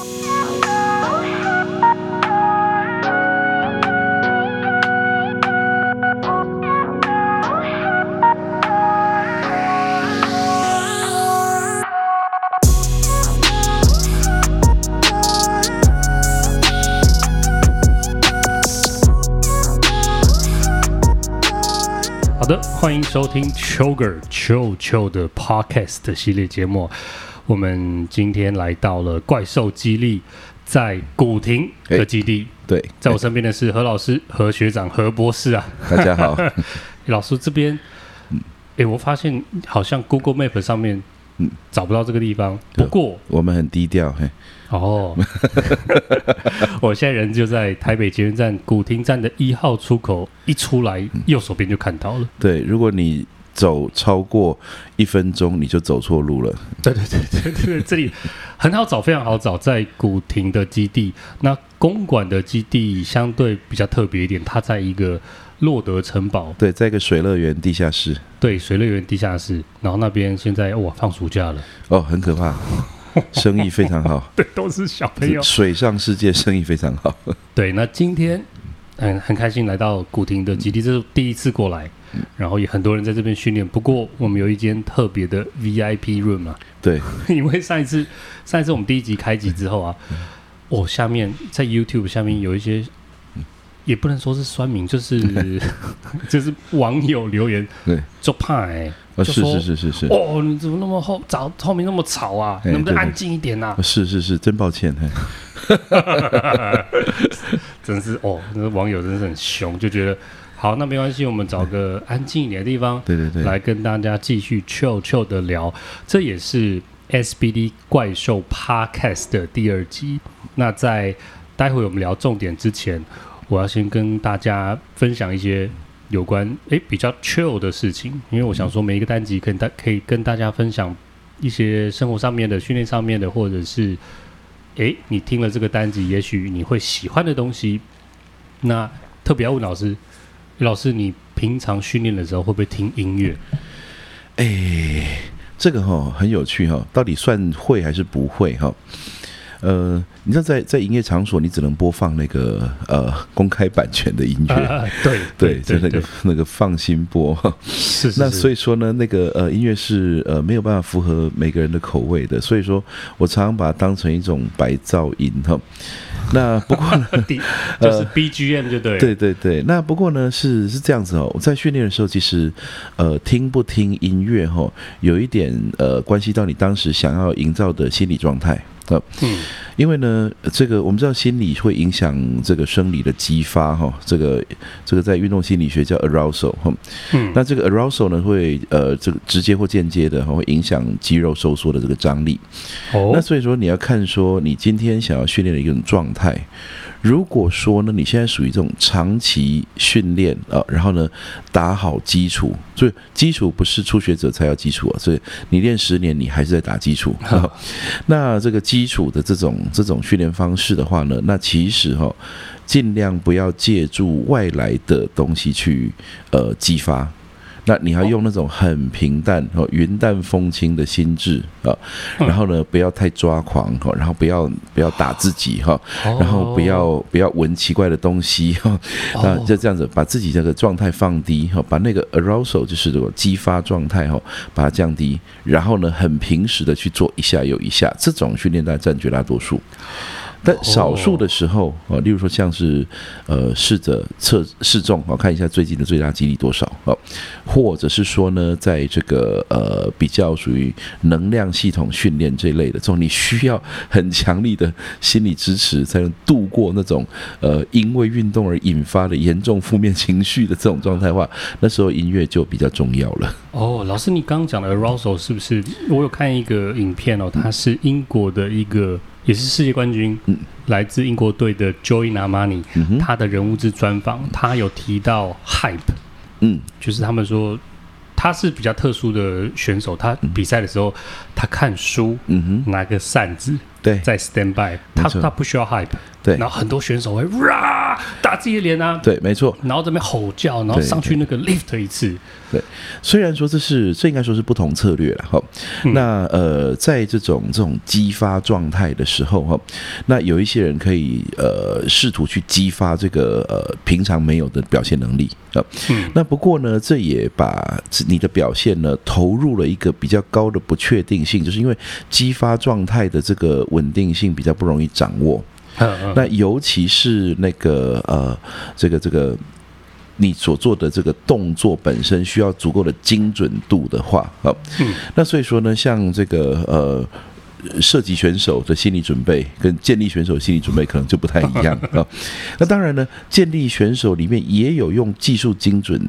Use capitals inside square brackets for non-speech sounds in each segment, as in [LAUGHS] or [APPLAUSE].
好的，欢迎收听 Chogger 秋秋的 Podcast 系列节目。我们今天来到了怪兽基地，在古亭的基地。对，在我身边的是何老师、何学长、何博士啊。大家好，[LAUGHS] 老师这边，哎，我发现好像 Google Map 上面，嗯，找不到这个地方。不过我们很低调，嘿。哦，[LAUGHS] 我现在人就在台北捷运站古亭站的一号出口，一出来右手边就看到了。对，如果你走超过一分钟，你就走错路了。对对对对对，这里很好找，非常好找，在古亭的基地。那公馆的基地相对比较特别一点，它在一个洛德城堡，对，在一个水乐园地下室。对，水乐园地下室，然后那边现在哇放暑假了，哦，很可怕。生意非常好，[LAUGHS] 对，都是小朋友。水上世界生意非常好。对，那今天很很开心来到古亭的基地，这是第一次过来，然后也很多人在这边训练。不过我们有一间特别的 VIP room 嘛，对，[LAUGHS] 因为上一次上一次我们第一集开集之后啊，哦，下面在 YouTube 下面有一些。也不能说是酸民，就是 [LAUGHS] [LAUGHS] 就是网友留言，对，就怕哎，是是是是是，哦，你怎么那么后早后面那么吵啊？能不能安静一点呐？是是是，真抱歉，真是哦，那个网友真是很凶，就觉得好，那没关系，我们找个安静一点的地方，对对对，来跟大家继续 chill chill 的聊。这也是 SBD 怪兽 Podcast 的第二集。那在待会我们聊重点之前。我要先跟大家分享一些有关诶比较 chill 的事情，因为我想说每一个单集可以大可以跟大家分享一些生活上面的、训练上面的，或者是诶你听了这个单集，也许你会喜欢的东西。那特别要问老师，老师你平常训练的时候会不会听音乐？诶，这个哈很有趣哈，到底算会还是不会哈？呃，你知道在在营业场所，你只能播放那个呃公开版权的音乐，啊、对对，就那个那个放心播。是，是，是，那所以说呢，那个呃音乐是呃没有办法符合每个人的口味的，所以说我常常把它当成一种白噪音哈。[LAUGHS] 那不过呢，就是 BGM 就对、呃，对对对。那不过呢是是这样子哦，我在训练的时候，其实呃听不听音乐哈，有一点呃关系到你当时想要营造的心理状态。嗯，因为呢，这个我们知道心理会影响这个生理的激发哈，这个这个在运动心理学叫 arousal 哈，嗯，那这个 arousal 呢会呃这个直接或间接的会影响肌肉收缩的这个张力，哦，那所以说你要看说你今天想要训练的一种状态。如果说呢，你现在属于这种长期训练啊，然后呢打好基础，所以基础不是初学者才要基础啊，所以你练十年，你还是在打基础。[LAUGHS] 那这个基础的这种这种训练方式的话呢，那其实哈，尽量不要借助外来的东西去呃激发。那你要用那种很平淡哦，云淡风轻的心智啊，然后呢，不要太抓狂哈，然后不要不要打自己哈，然后不要不要闻奇怪的东西哈，那就这样子把自己这个状态放低哈，把那个 arousal 就是这个激发状态哈，把它降低，然后呢，很平时的去做一下又一下，这种训练大概占绝大多数。但少数的时候啊，例如说像是呃试着测试重啊，看一下最近的最大几率多少啊，或者是说呢，在这个呃比较属于能量系统训练这一类的这种，你需要很强力的心理支持，才能度过那种呃因为运动而引发的严重负面情绪的这种状态的话，[LAUGHS] 那时候音乐就比较重要了。哦，老师，你刚刚讲的 arousal 是不是？我有看一个影片哦，它是英国的一个。也是世界冠军，嗯，来自英国队的 Joey Namani，嗯，他的人物志专访，他有提到 hype，嗯，就是他们说他是比较特殊的选手，他比赛的时候，他看书，嗯哼，拿个扇子，对，在 stand by，他他不需要 hype，对，然后很多选手会哇！打自己的脸啊，对，没错，然后这边吼叫，然后上去那个 lift 一次，对，对，虽然说这是这应该说是不同策略了哈，嗯、那呃，在这种这种激发状态的时候哈，那有一些人可以呃试图去激发这个呃平常没有的表现能力啊，嗯、那不过呢，这也把你的表现呢投入了一个比较高的不确定性，就是因为激发状态的这个稳定性比较不容易掌握。[LAUGHS] 那尤其是那个呃，这个这个，你所做的这个动作本身需要足够的精准度的话，啊，那所以说呢，像这个呃，射击选手的心理准备跟健力选手心理准备可能就不太一样啊。[LAUGHS] 那当然呢，健力选手里面也有用技术精准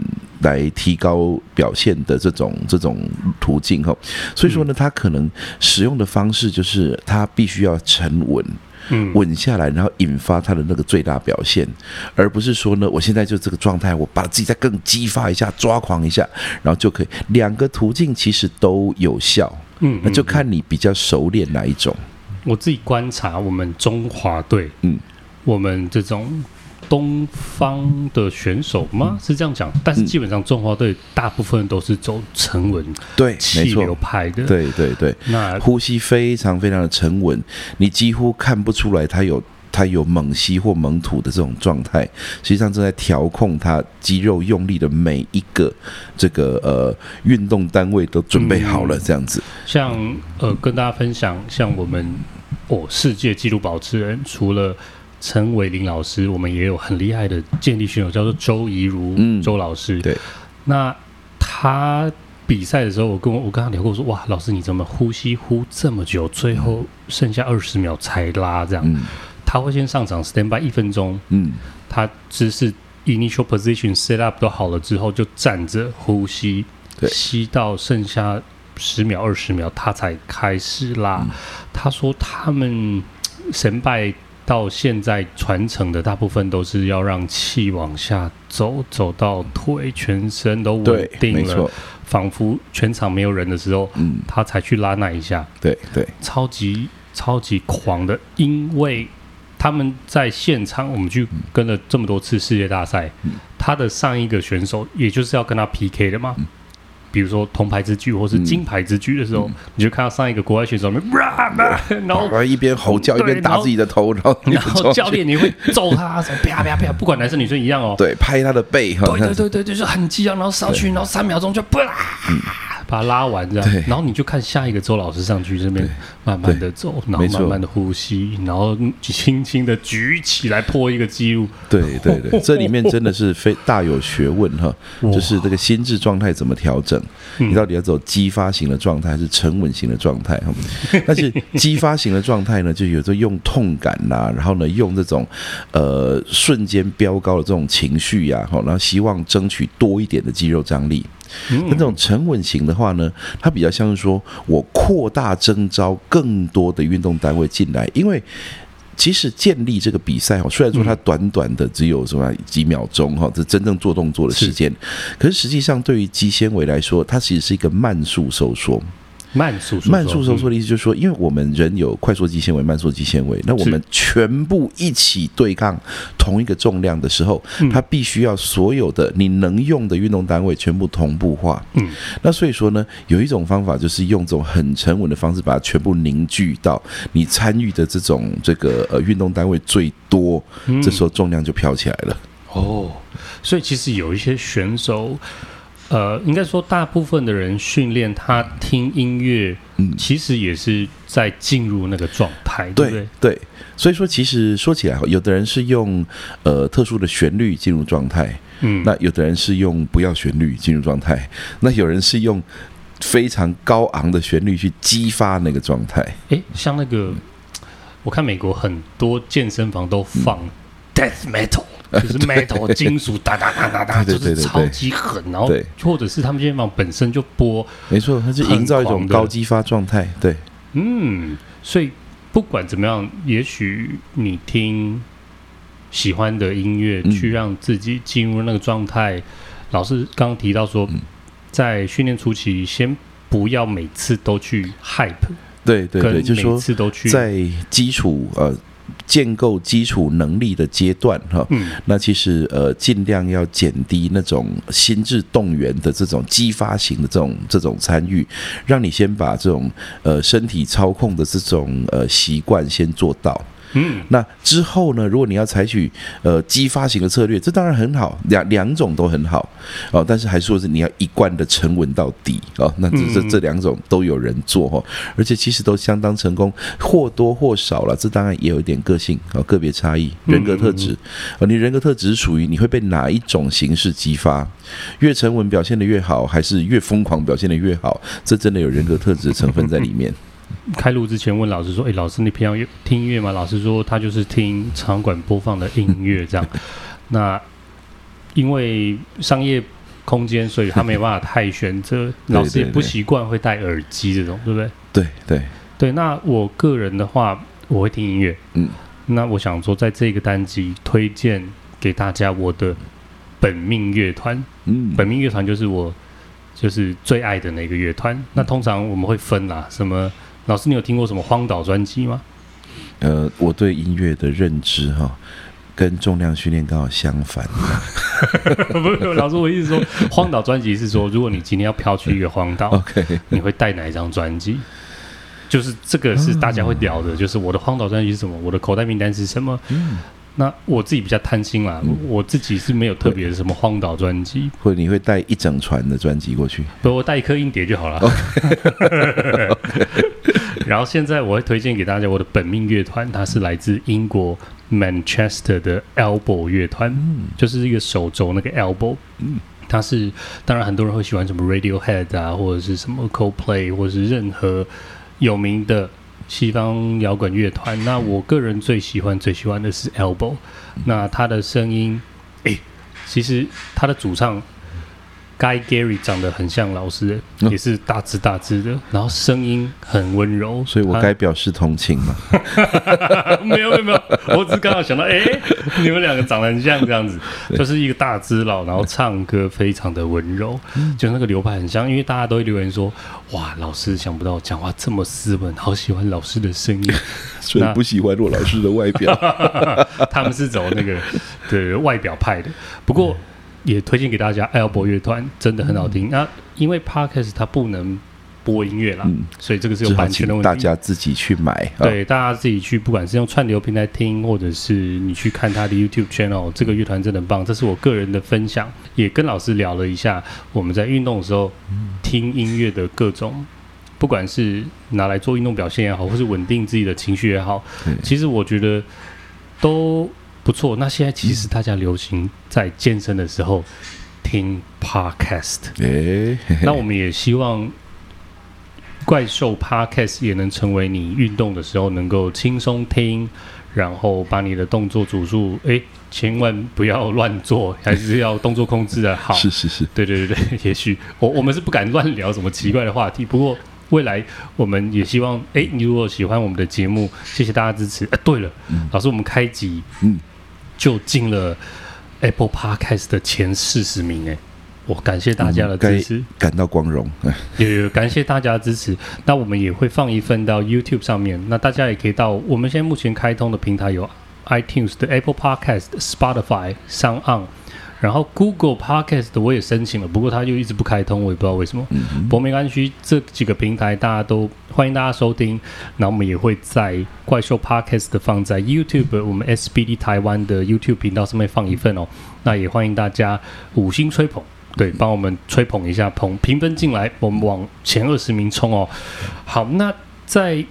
来提高表现的这种这种途径哈。所以说呢，他可能使用的方式就是他必须要沉稳。嗯，稳下来，然后引发他的那个最大表现，而不是说呢，我现在就这个状态，我把自己再更激发一下，抓狂一下，然后就可以。两个途径其实都有效，嗯，那就看你比较熟练哪一种。我自己观察我们中华队，嗯，我们这种。东方的选手吗？是这样讲，但是基本上中华队大部分都是走沉稳、对气流派的，对对对。那呼吸非常非常的沉稳，你几乎看不出来他有他有猛吸或猛吐的这种状态，实际上正在调控他肌肉用力的每一个这个呃运动单位都准备好了，这样子。嗯、像呃，跟大家分享，像我们哦，世界纪录保持人除了。陈伟林老师，我们也有很厉害的健力选手，叫做周怡如嗯周老师。嗯、对，那他比赛的时候，我跟我我跟他聊过，说哇，老师你怎么呼吸呼这么久，最后剩下二十秒才拉这样？嗯、他会先上场 stand by 一分钟，嗯，他只是 initial position set up 都好了之后，就站着呼吸，吸到剩下十秒二十秒，他才开始拉。嗯、他说他们 stand by。到现在传承的大部分都是要让气往下走，走到腿全身都稳定了，仿佛全场没有人的时候，嗯，他才去拉那一下。对对，超级超级狂的，因为他们在现场，我们去跟了这么多次世界大赛，嗯，他的上一个选手，也就是要跟他 PK 的嘛。嗯比如说铜牌之举或是金牌之举的时候，嗯、你就看到上一个国外选手面，然后一边吼叫一边打自己的头，然后 [LAUGHS] 然后教练你会揍他，啪啪啪，不管男生女生一样哦，对，拍他的背，对对对对，就是很激昂，然后上去，然后三秒钟就啪。嗯把它拉完，这样，然后你就看下一个周老师上去这边慢慢的走，然后慢慢的呼吸，然后轻轻的举起来破一个纪录。对对对，[LAUGHS] 这里面真的是非大有学问哈，就是这个心智状态怎么调整？你到底要走激发型的状态还是沉稳型的状态？哈，[LAUGHS] 但是激发型的状态呢，就有时候用痛感呐，然后呢用这种呃瞬间飙高的这种情绪呀，哈，然后希望争取多一点的肌肉张力。那这种沉稳型的话呢，它比较像是说我扩大征招更多的运动单位进来，因为其实建立这个比赛哈，虽然说它短短的只有什么几秒钟哈，这真正做动作的时间，可是实际上对于肌纤维来说，它其实是一个慢速收缩。慢速慢速收缩的意思就是说，因为我们人有快速肌纤维、慢速肌纤维，那我们全部一起对抗同一个重量的时候，它必须要所有的你能用的运动单位全部同步化。嗯，那所以说呢，有一种方法就是用这种很沉稳的方式，把它全部凝聚到你参与的这种这个呃运动单位最多，这时候重量就飘起来了。哦，所以其实有一些选手。呃，应该说，大部分的人训练他听音乐，嗯，其实也是在进入那个状态，对不对？对，所以说，其实说起来，有的人是用呃特殊的旋律进入状态，嗯，那有的人是用不要旋律进入状态，那有人是用非常高昂的旋律去激发那个状态。诶，像那个，我看美国很多健身房都放 death metal。就是 metal 金属哒哒哒哒哒，就是超级狠，然后或者是他们健身房本身就播，没错，它是营造一种高激发状态。对，嗯，所以不管怎么样，也许你听喜欢的音乐，去让自己进入那个状态。老师刚刚提到说，在训练初期，先不要每次都去 hype，对对对，就是说每次都去在基础呃。建构基础能力的阶段哈，嗯，那其实呃尽量要减低那种心智动员的这种激发型的这种这种参与，让你先把这种呃身体操控的这种呃习惯先做到。嗯，那之后呢？如果你要采取呃激发型的策略，这当然很好，两两种都很好哦。但是还说是你要一贯的沉稳到底哦。那这这这两种都有人做哦，而且其实都相当成功，或多或少了。这当然也有一点个性哦，个别差异，人格特质哦。你人格特质是属于你会被哪一种形式激发？越沉稳表现得越好，还是越疯狂表现得越好？这真的有人格特质的成分在里面。开录之前问老师说：“诶，老师，你平常听音乐吗？”老师说：“他就是听场馆播放的音乐这样。[LAUGHS] ”那因为商业空间，所以他没有办法太选择。老师也不习惯会戴耳机这种，对不对？对对对。那我个人的话，我会听音乐。嗯。那我想说，在这个单集推荐给大家我的本命乐团。嗯。本命乐团就是我就是最爱的那个乐团。那通常我们会分啦，什么？老师，你有听过什么荒岛专辑吗？呃，我对音乐的认知哈，跟重量训练刚好相反。[LAUGHS] 不是，老师，我意思说，荒岛专辑是说，如果你今天要飘去一个荒岛，[LAUGHS] OK，你会带哪一张专辑？就是这个是大家会聊的，就是我的荒岛专辑是什么，我的口袋名单是什么？嗯。那我自己比较贪心啦，嗯、我自己是没有特别的什么荒岛专辑，或者你会带一整船的专辑过去？不，我带一颗硬碟就好了。[LAUGHS] 然后现在我会推荐给大家我的本命乐团，它是来自英国 Manchester 的 Elbow 乐团，嗯、就是一个手肘那个 Elbow。嗯，它是当然很多人会喜欢什么 Radiohead 啊，或者是什么 Coldplay，或者是任何有名的。西方摇滚乐团，那我个人最喜欢最喜欢的是 Elbow，那他的声音，诶，其实他的主唱。Guy Gary 长得很像老师，也是大只大只的，然后声音很温柔，所以我该表示同情吗？[LAUGHS] 没有没有没有，我只是刚好想到，哎、欸，你们两个长得很像这样子，就是一个大只佬，然后唱歌非常的温柔，就那个流派很像，因为大家都会留言说，哇，老师想不到讲话这么斯文，好喜欢老师的声音，[LAUGHS] 所以不喜欢洛老师的外表，[LAUGHS] 他们是走那个对外表派的，不过。也推荐给大家，Elbow 乐团真的很好听。嗯、那因为 Podcast 它不能播音乐啦，嗯、所以这个是有版权的问题。大家自己去买，对，大家自己去，不管是用串流平台听，或者是你去看他的 YouTube channel，这个乐团真的很棒。这是我个人的分享，也跟老师聊了一下，我们在运动的时候听音乐的各种，不管是拿来做运动表现也好，或是稳定自己的情绪也好，其实我觉得都。不错，那现在其实大家流行在健身的时候听 Podcast，欸、嘿嘿那我们也希望怪兽 Podcast 也能成为你运动的时候能够轻松听，然后把你的动作组数，哎，千万不要乱做，还是要动作控制的好。是是是，对对对对，也许我我们是不敢乱聊什么奇怪的话题，不过未来我们也希望，哎，你如果喜欢我们的节目，谢谢大家支持。哎，对了，嗯、老师，我们开集，嗯。就进了 Apple Podcast 的前四十名哎，我感谢大家的支持，感到光荣。也感谢大家的支持。那我们也会放一份到 YouTube 上面，那大家也可以到我们现在目前开通的平台有 iTunes 的 Apple Podcast、Spotify、SoundOn。然后 Google Podcast 我也申请了，不过它就一直不开通，我也不知道为什么。嗯哼，不过没关系，这几个平台大家都欢迎大家收听。那我们也会在怪兽 Podcast 放在 YouTube，我们 SBD 台湾的 YouTube 频道上面放一份哦。那也欢迎大家五星吹捧，对，帮我们吹捧一下，捧评分进来，我们往前二十名冲哦。好，那在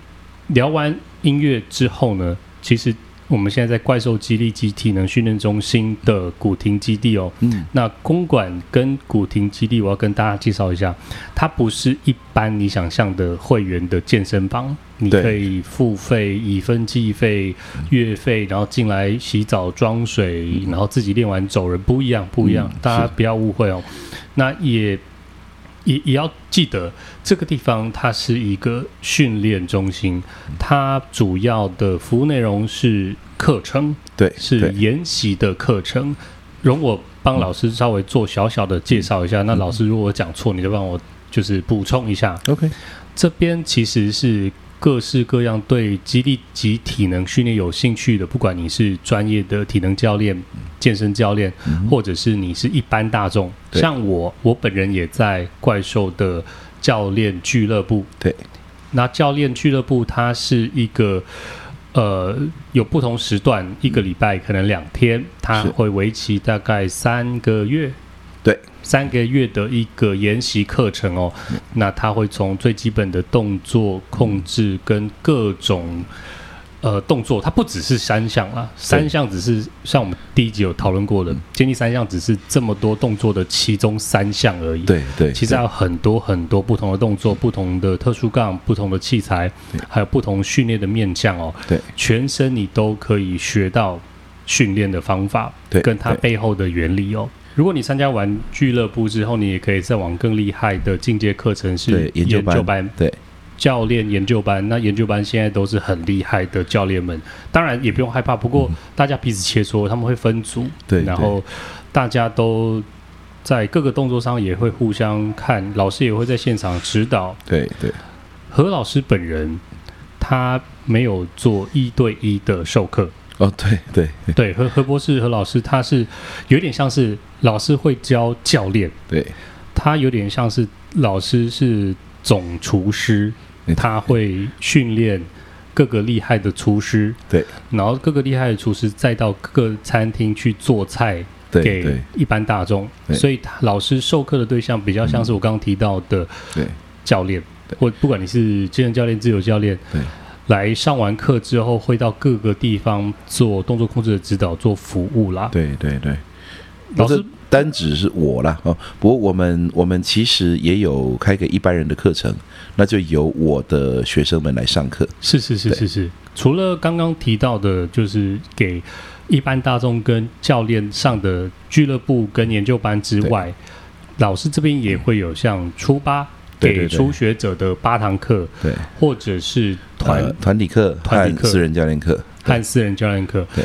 聊完音乐之后呢，其实。我们现在在怪兽激励及体能训练中心的古亭基地哦，嗯，那公馆跟古亭基地，我要跟大家介绍一下，它不是一般你想象的会员的健身房，你可以付费以分计费、月费，然后进来洗澡、装水，然后自己练完走人，不一样，不一样，大家不要误会哦。那也。也也要记得，这个地方它是一个训练中心，它主要的服务内容是课程，对，是研习的课程。容我帮老师稍微做小小的介绍一下，嗯、那老师如果讲错，你就帮我就是补充一下。OK，这边其实是各式各样对肌力及体能训练有兴趣的，不管你是专业的体能教练、健身教练，嗯、或者是你是一般大众，像我，我本人也在怪兽的教练俱乐部。对，那教练俱乐部它是一个呃有不同时段，一个礼拜可能两天，它会为期大概三个月。对。三个月的一个研习课程哦，那他会从最基本的动作控制跟各种呃动作，它不只是三项啊，三项只是像我们第一集有讨论过的，健力三项只是这么多动作的其中三项而已。对对，其实还有很多很多不同的动作，不同的特殊杠，不同的器材，还有不同训练的面向哦。对，全身你都可以学到训练的方法，对，跟它背后的原理哦。如果你参加完俱乐部之后，你也可以再往更厉害的进阶课程是研究班，对，教练研究班。那研究班现在都是很厉害的教练们，当然也不用害怕。不过大家彼此切磋，他们会分组，对，然后大家都在各个动作上也会互相看，老师也会在现场指导。对对，何老师本人他没有做一对一的授课。哦，对对。对，[LAUGHS] 何何博士何老师他是有点像是老师会教教练，对，他有点像是老师是总厨师，他会训练各个厉害的厨师，对，然后各个厉害的厨师再到各个餐厅去做菜给一般大众，所以老师授课的对象比较像是我刚刚提到的教练，或不管你是健身教练、自由教练，对。来上完课之后，会到各个地方做动作控制的指导，做服务啦。对对对，老师单指是我啦。哦。不过我们我们其实也有开给一般人的课程，那就由我的学生们来上课。是是是是是。除了刚刚提到的，就是给一般大众跟教练上的俱乐部跟研究班之外，老师这边也会有像初八。给初学者的八堂课，对，或者是团团、呃、体课、团体课、私人教练课、和私人教练课，对。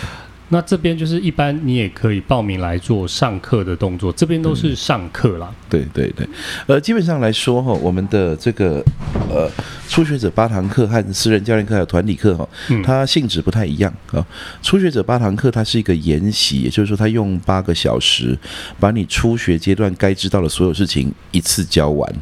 那这边就是一般你也可以报名来做上课的动作，这边都是上课啦。对对对，呃，基本上来说哈，我们的这个呃初学者八堂课和私人教练课还有团体课哈，它性质不太一样啊。初学者八堂课它是一个研习，也就是说它用八个小时把你初学阶段该知道的所有事情一次教完。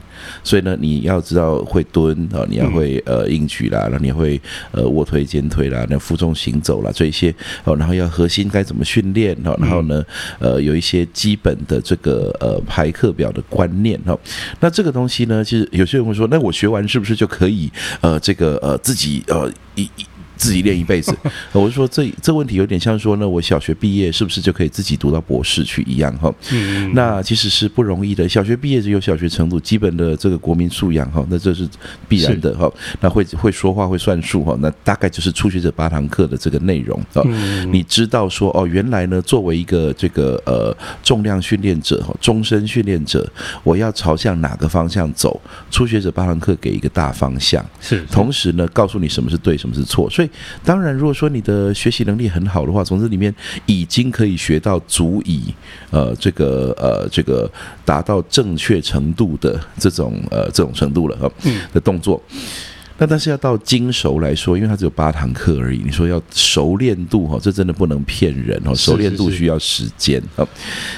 所以呢，你要知道会蹲啊，你要会呃硬举啦，然后你会呃卧推肩推啦，那负重行走啦这一些哦，然后要。核心该怎么训练哈？然后呢，呃，有一些基本的这个呃排课表的观念哈。那这个东西呢，其实有些人会说，那我学完是不是就可以以呃这个呃自己呃一一。自己练一辈子，[LAUGHS] 我是说这这问题有点像说呢，我小学毕业是不是就可以自己读到博士去一样哈？嗯，那其实是不容易的。小学毕业只有小学程度，基本的这个国民素养哈，那这是必然的哈。那会会说话会算数哈，那大概就是初学者八堂课的这个内容啊。你知道说哦，原来呢，作为一个这个呃重量训练者哈，终身训练者，我要朝向哪个方向走？初学者八堂课给一个大方向，是同时呢，告诉你什么是对，什么是错，所以。当然，如果说你的学习能力很好的话，从这里面已经可以学到足以呃这个呃这个达到正确程度的这种呃这种程度了哈的动作。那但是要到精熟来说，因为它只有八堂课而已。你说要熟练度哈，这真的不能骗人哦。熟练度需要时间啊。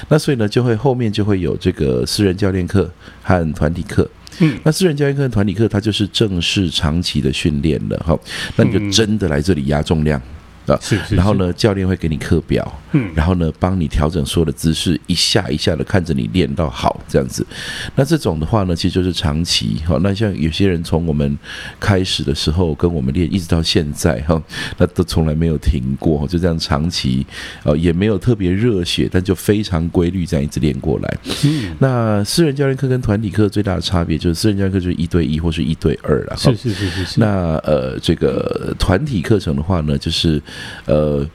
那所以呢，就会后面就会有这个私人教练课和团体课。嗯，那私人教练课、团体课，它就是正式长期的训练了哈。那你就真的来这里压重量。啊，是，是，然后呢，教练会给你课表，嗯，然后呢，帮你调整所有的姿势，一下一下的看着你练到好这样子。那这种的话呢，其实就是长期哈。那像有些人从我们开始的时候跟我们练，一直到现在哈，那都从来没有停过，就这样长期，呃，也没有特别热血，但就非常规律这样一直练过来。嗯，那私人教练课跟团体课最大的差别就是，私人教练课就是一对一或是一对二了。是是是是是。那呃，这个团体课程的话呢，就是。呃，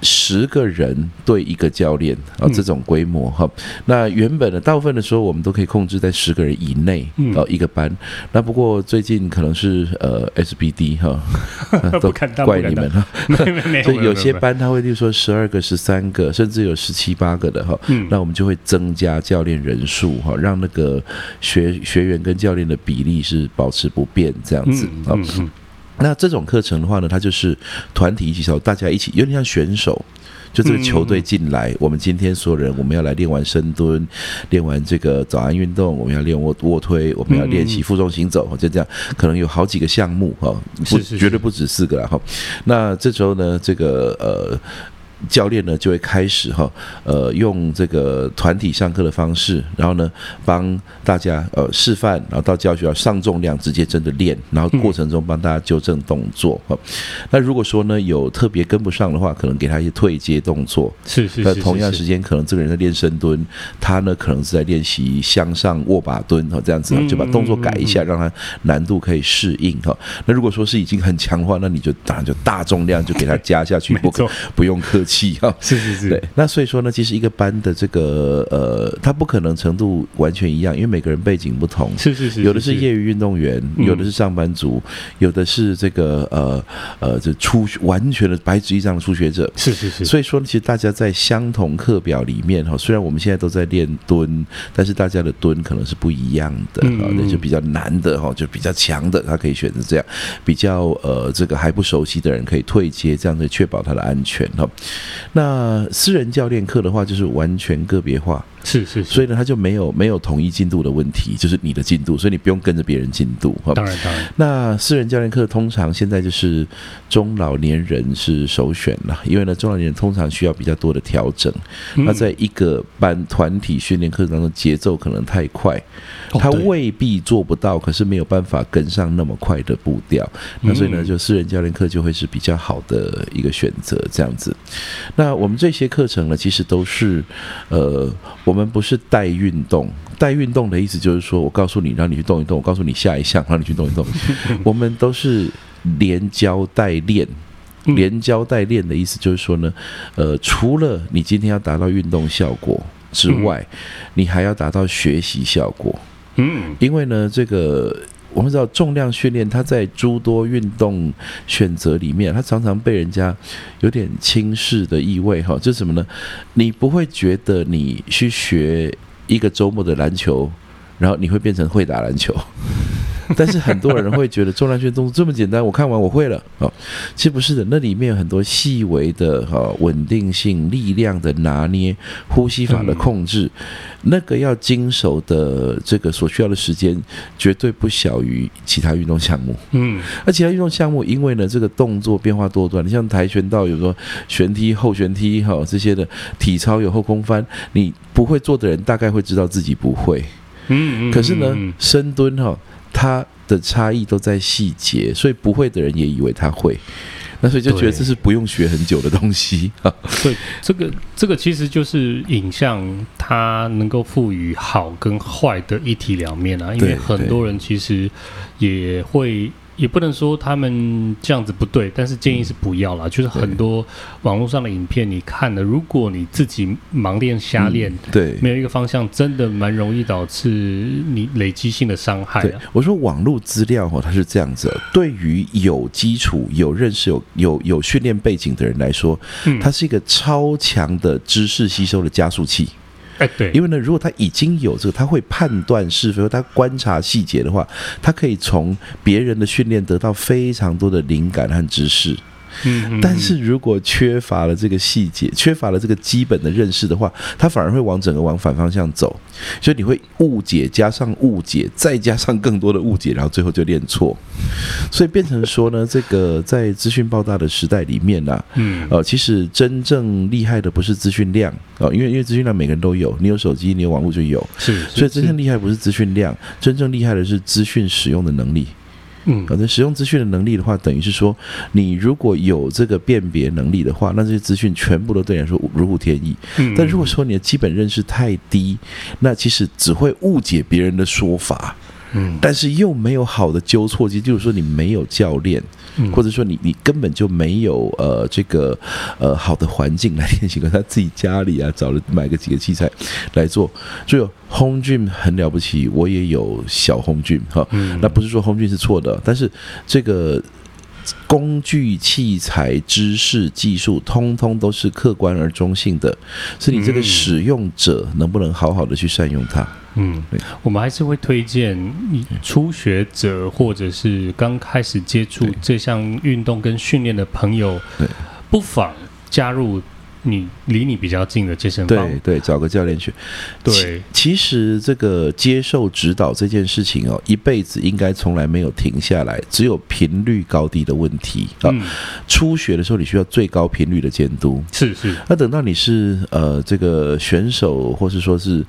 十个人对一个教练啊，这种规模哈。那原本的大部分的时候，我们都可以控制在十个人以内啊，一个班。那不过最近可能是呃 SBD 哈，[LAUGHS] 都怪你们哈。[LAUGHS] [LAUGHS] 所以有些班他会，例如说十二个、十三个，甚至有十七八个的哈。那我们就会增加教练人数哈，让那个学学员跟教练的比例是保持不变这样子啊。那这种课程的话呢，它就是团体一起操，大家一起有点像选手。就这个球队进来，我们今天所有人我们要来练完深蹲，练完这个早安运动，我们要练卧卧推，我们要练习负重行走，就这样，可能有好几个项目哈，不绝对不止四个了哈。那这时候呢，这个呃。教练呢就会开始哈，呃，用这个团体上课的方式，然后呢帮大家呃示范，然后到教学要上重量，直接真的练，然后过程中帮大家纠正动作哈。那如果说呢有特别跟不上的话，可能给他一些退阶动作。是是是。那同样时间，可能这个人在练深蹲，他呢可能是在练习向上握把蹲哈，这样子就把动作改一下，让他难度可以适应哈。那如果说是已经很强的话，那你就当然就大重量就给他加下去，[LAUGHS] 不不用客气。气哈，[LAUGHS] 是是是，对，那所以说呢，其实一个班的这个呃，他不可能程度完全一样，因为每个人背景不同，是是是，有的是业余运动员，有的是上班族，有的是这个呃呃，这初完全的白纸一张的初学者，是是是，所以说其实大家在相同课表里面哈，虽然我们现在都在练蹲，但是大家的蹲可能是不一样的啊，那就比较难的哈，就比较强的他可以选择这样，比较呃这个还不熟悉的人可以退阶，这样子确保他的安全哈。那私人教练课的话，就是完全个别化。是是，是，所以呢，他就没有没有统一进度的问题，就是你的进度，所以你不用跟着别人进度。当然当然。那私人教练课通常现在就是中老年人是首选了，因为呢，中老年人通常需要比较多的调整。那在一个班团体训练课当中，节奏可能太快，他未必做不到，可是没有办法跟上那么快的步调。那所以呢，就私人教练课就会是比较好的一个选择，这样子。那我们这些课程呢，其实都是呃。我们不是带运动，带运动的意思就是说，我告诉你，让你去动一动；我告诉你下一项，让你去动一动。[LAUGHS] 我们都是连教带练，连教带练的意思就是说呢，呃，除了你今天要达到运动效果之外，你还要达到学习效果。嗯，因为呢，这个。我们知道重量训练，它在诸多运动选择里面，它常常被人家有点轻视的意味哈。就是什么呢？你不会觉得你去学一个周末的篮球，然后你会变成会打篮球。[LAUGHS] 但是很多人会觉得重量训练动作这么简单，我看完我会了哦。其实不是的，那里面有很多细微的哈稳定性、力量的拿捏、呼吸法的控制，那个要经手的这个所需要的时间绝对不小于其他运动项目。嗯，而其他运动项目，因为呢这个动作变化多端，你像跆拳道有说旋踢、后旋踢哈这些的，体操有后空翻，你不会做的人大概会知道自己不会。嗯，可是呢深蹲哈。它的差异都在细节，所以不会的人也以为他会，那所以就觉得这是不用学很久的东西。[LAUGHS] 对，这个这个其实就是影像，它能够赋予好跟坏的一体两面啊，因为很多人其实也会。也不能说他们这样子不对，但是建议是不要啦。就是很多网络上的影片，你看了，如果你自己盲练瞎练，对，没有一个方向，真的蛮容易导致你累积性的伤害啊。我说网络资料哦，它是这样子，对于有基础、有认识、有有有训练背景的人来说，它是一个超强的知识吸收的加速器。哎，对，因为呢，如果他已经有这个，他会判断是非，他观察细节的话，他可以从别人的训练得到非常多的灵感和知识。嗯，但是如果缺乏了这个细节，缺乏了这个基本的认识的话，他反而会往整个往反方向走，所以你会误解加上误解，再加上更多的误解，然后最后就练错，所以变成说呢，这个在资讯爆炸的时代里面呢、啊，嗯，呃，其实真正厉害的不是资讯量哦，因为因为资讯量每个人都有，你有手机，你有网络就有，是，所以真正厉害不是资讯量，真正厉害的是资讯使用的能力。嗯，反正使用资讯的能力的话，等于是说，你如果有这个辨别能力的话，那这些资讯全部都对你来说如虎添翼。嗯，但如果说你的基本认识太低，那其实只会误解别人的说法。嗯，但是又没有好的纠错机，就是说你没有教练，或者说你你根本就没有呃这个呃好的环境来练习，跟他自己家里啊找了买个几个器材来做，就有 home gym 很了不起，我也有小 home gym 哈，那不是说 home gym 是错的，但是这个工具、器材、知识、技术，通通都是客观而中性的，是你这个使用者能不能好好的去善用它。嗯，我们还是会推荐初学者或者是刚开始接触这项运动跟训练的朋友，不妨加入。你离你比较近的健身房，对对，找个教练去。对，其实这个接受指导这件事情哦，一辈子应该从来没有停下来，只有频率高低的问题啊。嗯、初学的时候，你需要最高频率的监督，是是。那等到你是呃这个选手，或是说是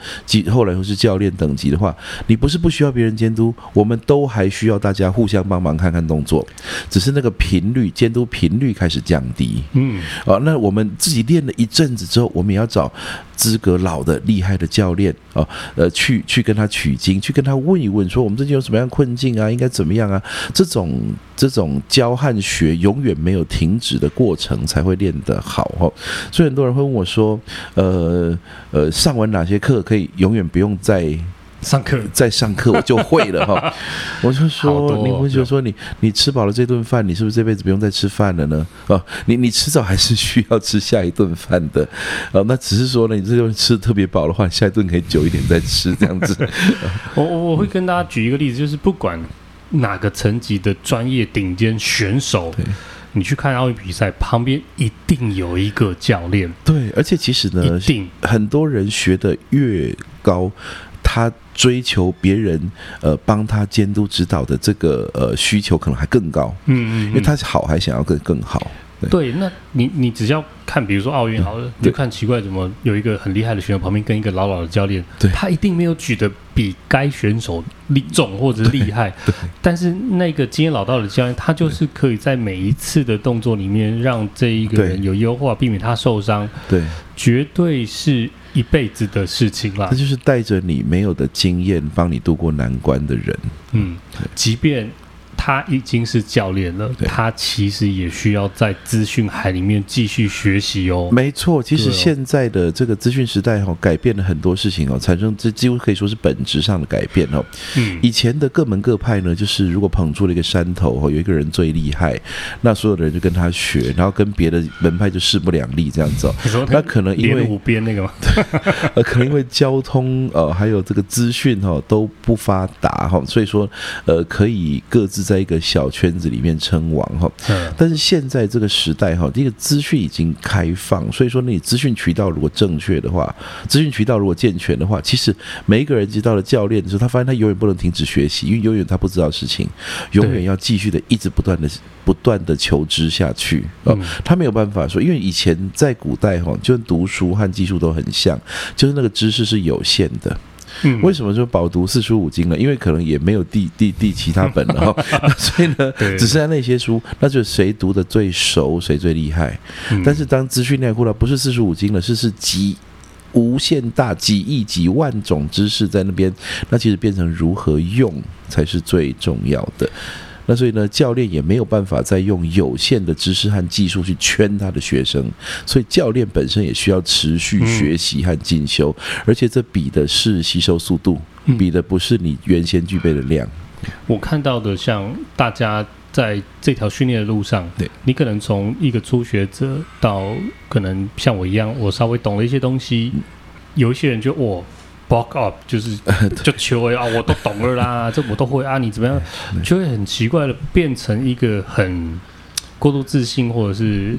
后来或是教练等级的话，你不是不需要别人监督，我们都还需要大家互相帮忙看看动作，只是那个频率监督频率开始降低。嗯，啊，那我们自己练。一阵子之后，我们也要找资格老的厉害的教练啊，呃，去去跟他取经，去跟他问一问，说我们最近有什么样困境啊，应该怎么样啊？这种这种教和学永远没有停止的过程，才会练得好哦。所以很多人会问我说，呃呃，上完哪些课可以永远不用再。上课再上课，我就会了哈。[LAUGHS] 我就说，哦、你不就说你你吃饱了这顿饭，你是不是这辈子不用再吃饭了呢？啊，你你迟早还是需要吃下一顿饭的。哦，那只是说呢，你这顿吃的特别饱的话，下一顿可以久一点再吃，这样子。[LAUGHS] 我我我会跟大家举一个例子，就是不管哪个层级的专业顶尖选手，对你去看奥运比赛，旁边一定有一个教练。对，而且其实呢，一定很多人学的越高，他。追求别人呃帮他监督指导的这个呃需求可能还更高，嗯，嗯嗯，因为他好还想要更更好。对，那你你只要看，比如说奥运好了，嗯、就看奇怪怎么有一个很厉害的选手旁边跟一个老老的教练，对，他一定没有举得比该选手厉重或者是厉害，但是那个经验老道的教练，他就是可以在每一次的动作里面让这一个人有优化，避免他受伤，对，绝对是。一辈子的事情啦，他就是带着你没有的经验，帮你度过难关的人。嗯，即便。他已经是教练了，他其实也需要在资讯海里面继续学习哦。没错，其实现在的这个资讯时代哦，改变了很多事情哦，产生这几乎可以说是本质上的改变哦。嗯，以前的各门各派呢，就是如果捧出了一个山头哦，有一个人最厉害，那所有的人就跟他学，然后跟别的门派就势不两立这样子。那可能因为五边那个吗？[LAUGHS] 呃，可能因为交通呃还有这个资讯哈都不发达哈，所以说呃可以各自。在一个小圈子里面称王哈，但是现在这个时代哈，这个资讯已经开放，所以说你资讯渠道如果正确的话，资讯渠道如果健全的话，其实每一个人接到了教练的时候，他发现他永远不能停止学习，因为永远他不知道事情，永远要继续的一直不断的不断的求知下去。啊，他没有办法说，因为以前在古代哈，就读书和技术都很像，就是那个知识是有限的。嗯，为什么说饱读四书五经呢？因为可能也没有第第第其他本了哈，[LAUGHS] 所以呢，只剩下那些书，那就谁读的最熟，谁最厉害。但是当资讯量库了，不是四书五经了，是是几无限大几亿几万种知识在那边，那其实变成如何用才是最重要的。那所以呢，教练也没有办法再用有限的知识和技术去圈他的学生，所以教练本身也需要持续学习和进修，嗯、而且这比的是吸收速度，比的不是你原先具备的量。我看到的，像大家在这条训练的路上，对你可能从一个初学者到可能像我一样，我稍微懂了一些东西，有一些人就我。Back up 就是 [LAUGHS] 就求哎啊，我都懂了啦，[LAUGHS] 这我都会啊，你怎么样？就会很奇怪的变成一个很过度自信，或者是。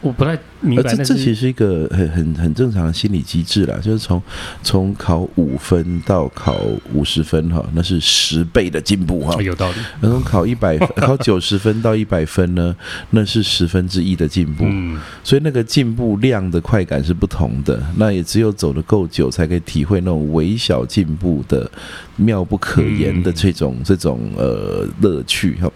我不太明白，这这其实是一个很很很正常的心理机制啦，就是从从考五分到考五十分哈，那是十倍的进步哈，有道理。然后考一百 [LAUGHS] 考九十分到一百分呢，那是十分之一的进步。嗯，所以那个进步量的快感是不同的。那也只有走得够久，才可以体会那种微小进步的妙不可言的这种、嗯、这种呃乐趣哈。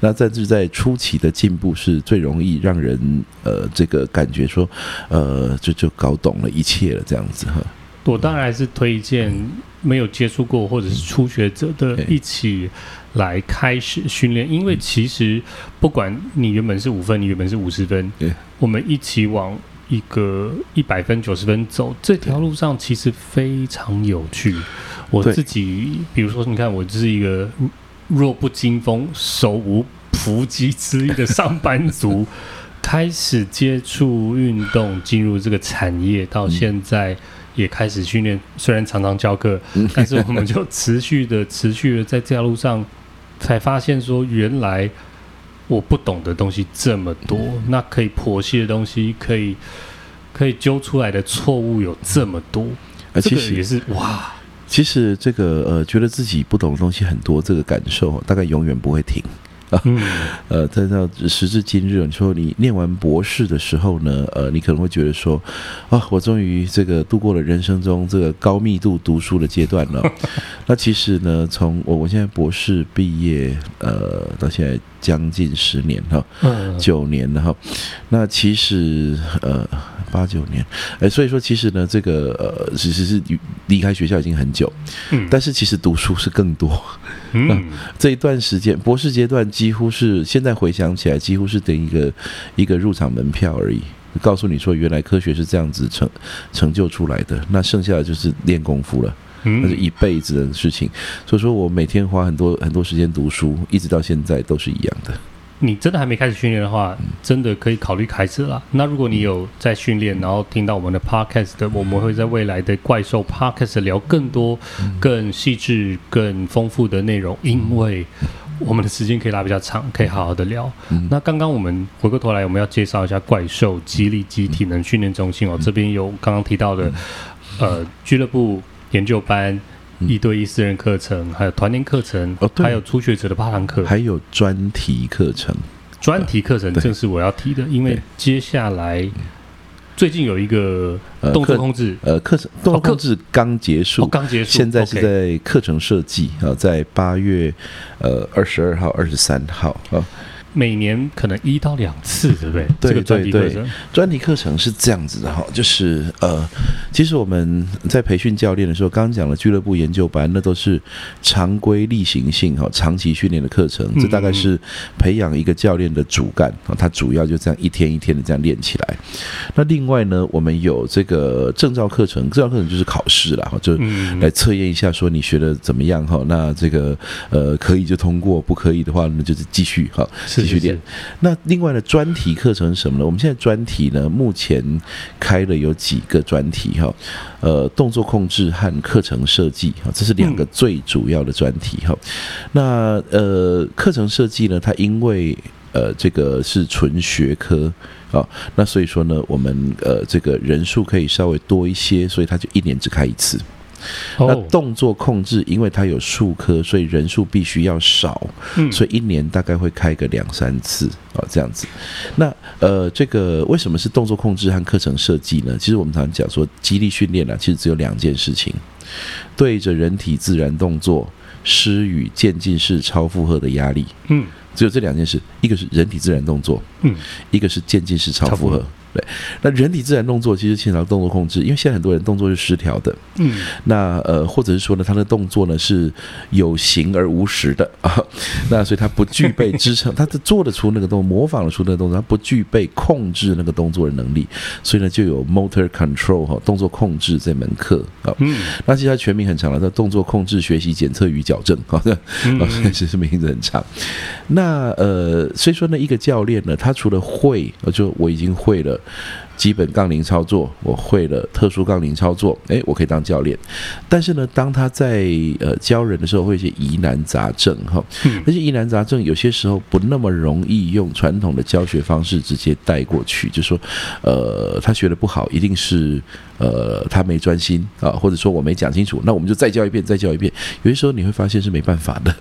那在这在初期的进步是最容易让人呃。这个感觉说，呃，就就搞懂了一切了，这样子哈。我当然还是推荐没有接触过或者是初学者的一起来开始训练，因为其实不管你原本是五分，你原本是五十分，我们一起往一个一百分、九十分走，这条路上其实非常有趣。我自己，比如说，你看，我就是一个弱不禁风、手无缚鸡之力的上班族。开始接触运动，进入这个产业，到现在也开始训练，虽然常常教课，但是我们就持续的、持续的在这条路上，才发现说，原来我不懂的东西这么多，那可以剖析的东西，可以可以揪出来的错误有这么多，而且、这个、也是哇，其实这个呃，觉得自己不懂的东西很多，这个感受大概永远不会停。嗯，[LAUGHS] 呃，在到时至今日，你说你念完博士的时候呢，呃，你可能会觉得说，啊，我终于这个度过了人生中这个高密度读书的阶段了。[LAUGHS] 那其实呢，从我我现在博士毕业，呃，到现在将近十年哈，九年了哈。那其实呃。八九年，哎，所以说其实呢，这个呃，其实是离开学校已经很久，嗯，但是其实读书是更多，嗯，[LAUGHS] 这一段时间博士阶段几乎是现在回想起来，几乎是等一个一个入场门票而已，告诉你说原来科学是这样子成成就出来的，那剩下的就是练功夫了，嗯，那是一辈子的事情，所以说我每天花很多很多时间读书，一直到现在都是一样的。你真的还没开始训练的话，真的可以考虑开始了。那如果你有在训练，然后听到我们的 podcast 的，我们会在未来的怪兽 podcast 聊更多、更细致、更丰富的内容，因为我们的时间可以拉比较长，可以好好的聊。那刚刚我们回过头来，我们要介绍一下怪兽激励机体能训练中心哦，这边有刚刚提到的呃俱乐部研究班。一对一私人课程，还有团练课程，哦，还有初学者的八堂课，还有专题课程。专题课程正是我要提的，因为接下来最近有一个动作控制，呃，课程动作控制刚结束，刚结束，现在是在课程设计啊，在八月呃二十二号、二十三号啊。每年可能一到两次，对不对？对对对，专题课程是这样子的哈，就是呃，其实我们在培训教练的时候，刚刚讲了俱乐部研究班，那都是常规例行性哈，长期训练的课程，这大概是培养一个教练的主干啊，他主要就这样一天一天的这样练起来。那另外呢，我们有这个证照课程，证照课程就是考试了哈，就来测验一下说你学的怎么样哈，那这个呃可以就通过，不可以的话那就是继续哈。继续练。那另外的专题课程是什么呢？我们现在专题呢，目前开了有几个专题哈，呃，动作控制和课程设计哈，这是两个最主要的专题哈。那呃，课程设计呢，它因为呃这个是纯学科啊，那所以说呢，我们呃这个人数可以稍微多一些，所以它就一年只开一次。那动作控制，因为它有数科，所以人数必须要少，所以一年大概会开个两三次啊，这样子。那呃，这个为什么是动作控制和课程设计呢？其实我们常常讲说，激励训练呢，其实只有两件事情：对着人体自然动作施与渐进式超负荷的压力。嗯，只有这两件事，一个是人体自然动作，嗯，一个是渐进式超负荷。对，那人体自然动作其实牵扯到动作控制，因为现在很多人动作是失调的，嗯，那呃，或者是说呢，他的动作呢是有形而无实的啊，那所以他不具备支撑，他做得出那个动作，模仿得出那个动作，他不具备控制那个动作的能力，所以呢，就有 motor control 哈，动作控制这门课啊，嗯，那其实它全名很长了，叫动作控制学习检测与矫正，好的，其实名字很长。那呃，所以说呢，一个教练呢，他除了会，就我已经会了。基本杠铃操作，我会了特殊杠铃操作，诶，我可以当教练。但是呢，当他在呃教人的时候，会有一些疑难杂症哈，那些疑难杂症有些时候不那么容易用传统的教学方式直接带过去，就说呃他学的不好，一定是呃他没专心啊，或者说我没讲清楚，那我们就再教一遍，再教一遍。有些时候你会发现是没办法的，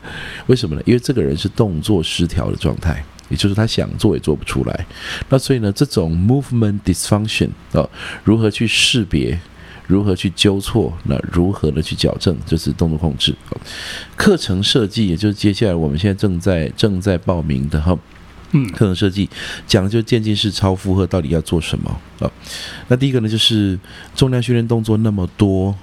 为什么呢？因为这个人是动作失调的状态。也就是他想做也做不出来，那所以呢，这种 movement dysfunction 啊，如何去识别，如何去纠错，那如何的去矫正，就是动作控制。课程设计，也就是接下来我们现在正在正在报名的哈，嗯，课程设计讲的就是渐进式超负荷到底要做什么啊？那第一个呢，就是重量训练动作那么多，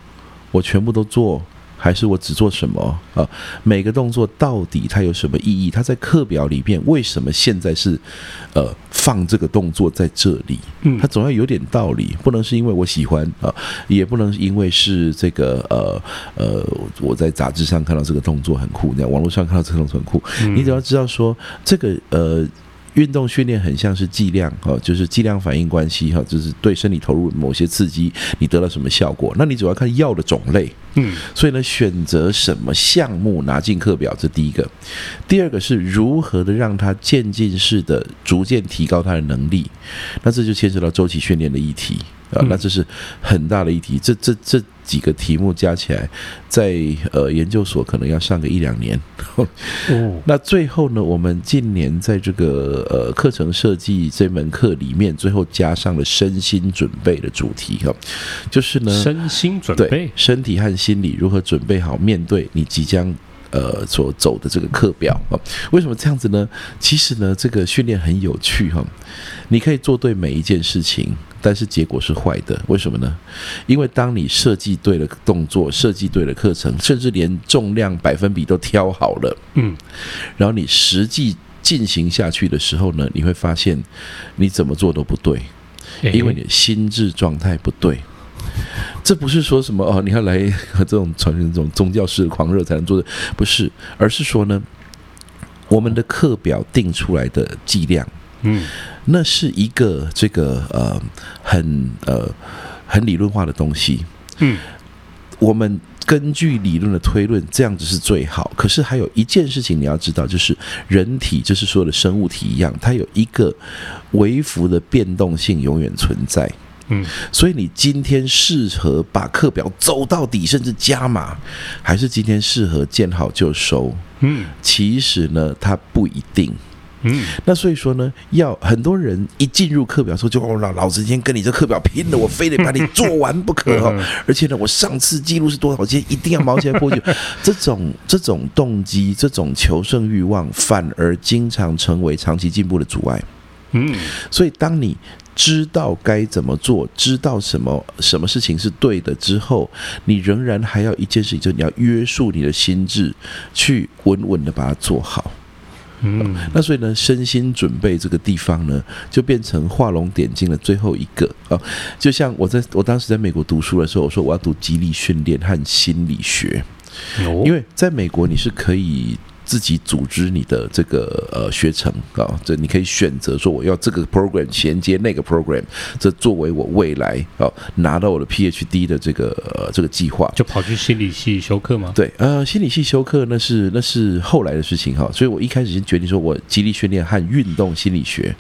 我全部都做。还是我只做什么啊？每个动作到底它有什么意义？它在课表里面为什么现在是呃放这个动作在这里？嗯，它总要有点道理，不能是因为我喜欢啊，也不能因为是这个呃呃我在杂志上看到这个动作很酷，在网络上看到这个动作很酷。你只要知道说这个呃。运动训练很像是剂量哈，就是剂量反应关系哈，就是对身体投入某些刺激，你得到什么效果？那你主要看药的种类，嗯，所以呢，选择什么项目拿进课表，这第一个。第二个是如何的让他渐进式的逐渐提高他的能力，那这就牵涉到周期训练的议题啊，那这是很大的议题。这这这。几个题目加起来，在呃研究所可能要上个一两年。哦，[LAUGHS] 那最后呢，我们近年在这个呃课程设计这门课里面，最后加上了身心准备的主题哈，就是呢，身心准备，身体和心理如何准备好面对你即将。呃，所走的这个课表啊，为什么这样子呢？其实呢，这个训练很有趣哈。你可以做对每一件事情，但是结果是坏的。为什么呢？因为当你设计对了动作，设计对了课程，甚至连重量百分比都挑好了，嗯，然后你实际进行下去的时候呢，你会发现你怎么做都不对，因为你的心智状态不对。这不是说什么哦，你要来和这种传这种宗教式的狂热才能做的，不是，而是说呢，我们的课表定出来的剂量，嗯，那是一个这个呃很呃很理论化的东西，嗯，我们根据理论的推论，这样子是最好。可是还有一件事情你要知道，就是人体就是所有的生物体一样，它有一个微幅的变动性永远存在。嗯，所以你今天适合把课表走到底，甚至加码，还是今天适合见好就收？嗯，其实呢，它不一定。嗯，那所以说呢，要很多人一进入课表说，就哦老老子今天跟你这课表拼了，我非得把你做完不可哈。而且呢，我上次记录是多少，我今天一定要毛起来破去。[LAUGHS] 这种这种动机，这种求胜欲望，反而经常成为长期进步的阻碍。嗯，所以当你。知道该怎么做，知道什么什么事情是对的之后，你仍然还要一件事情，就是你要约束你的心智，去稳稳的把它做好。嗯，那所以呢，身心准备这个地方呢，就变成画龙点睛的最后一个啊。就像我在我当时在美国读书的时候，我说我要读激励训练和心理学，因为在美国你是可以。自己组织你的这个呃学程啊，这你可以选择说我要这个 program 衔接那个 program，这作为我未来啊拿到我的 PhD 的这个呃这个计划，就跑去心理系修课吗？对，呃，心理系修课那是那是后来的事情哈，所以我一开始先决定说我极力训练和运动心理学，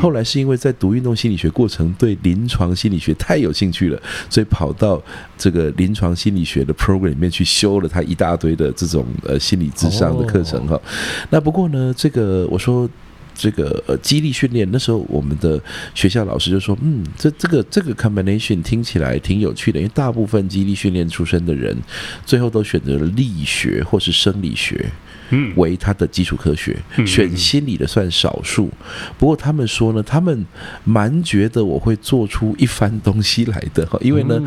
后来是因为在读运动心理学过程对临床心理学太有兴趣了，所以跑到这个临床心理学的 program 里面去修了他一大堆的这种呃心理智商的课程。很好，那不过呢，这个我说这个呃，激励训练那时候我们的学校老师就说，嗯，这这个这个 combination 听起来挺有趣的，因为大部分激励训练出身的人，最后都选择了力学或是生理学。嗯，为他的基础科学，选心理的算少数。不过他们说呢，他们蛮觉得我会做出一番东西来的哈。因为呢，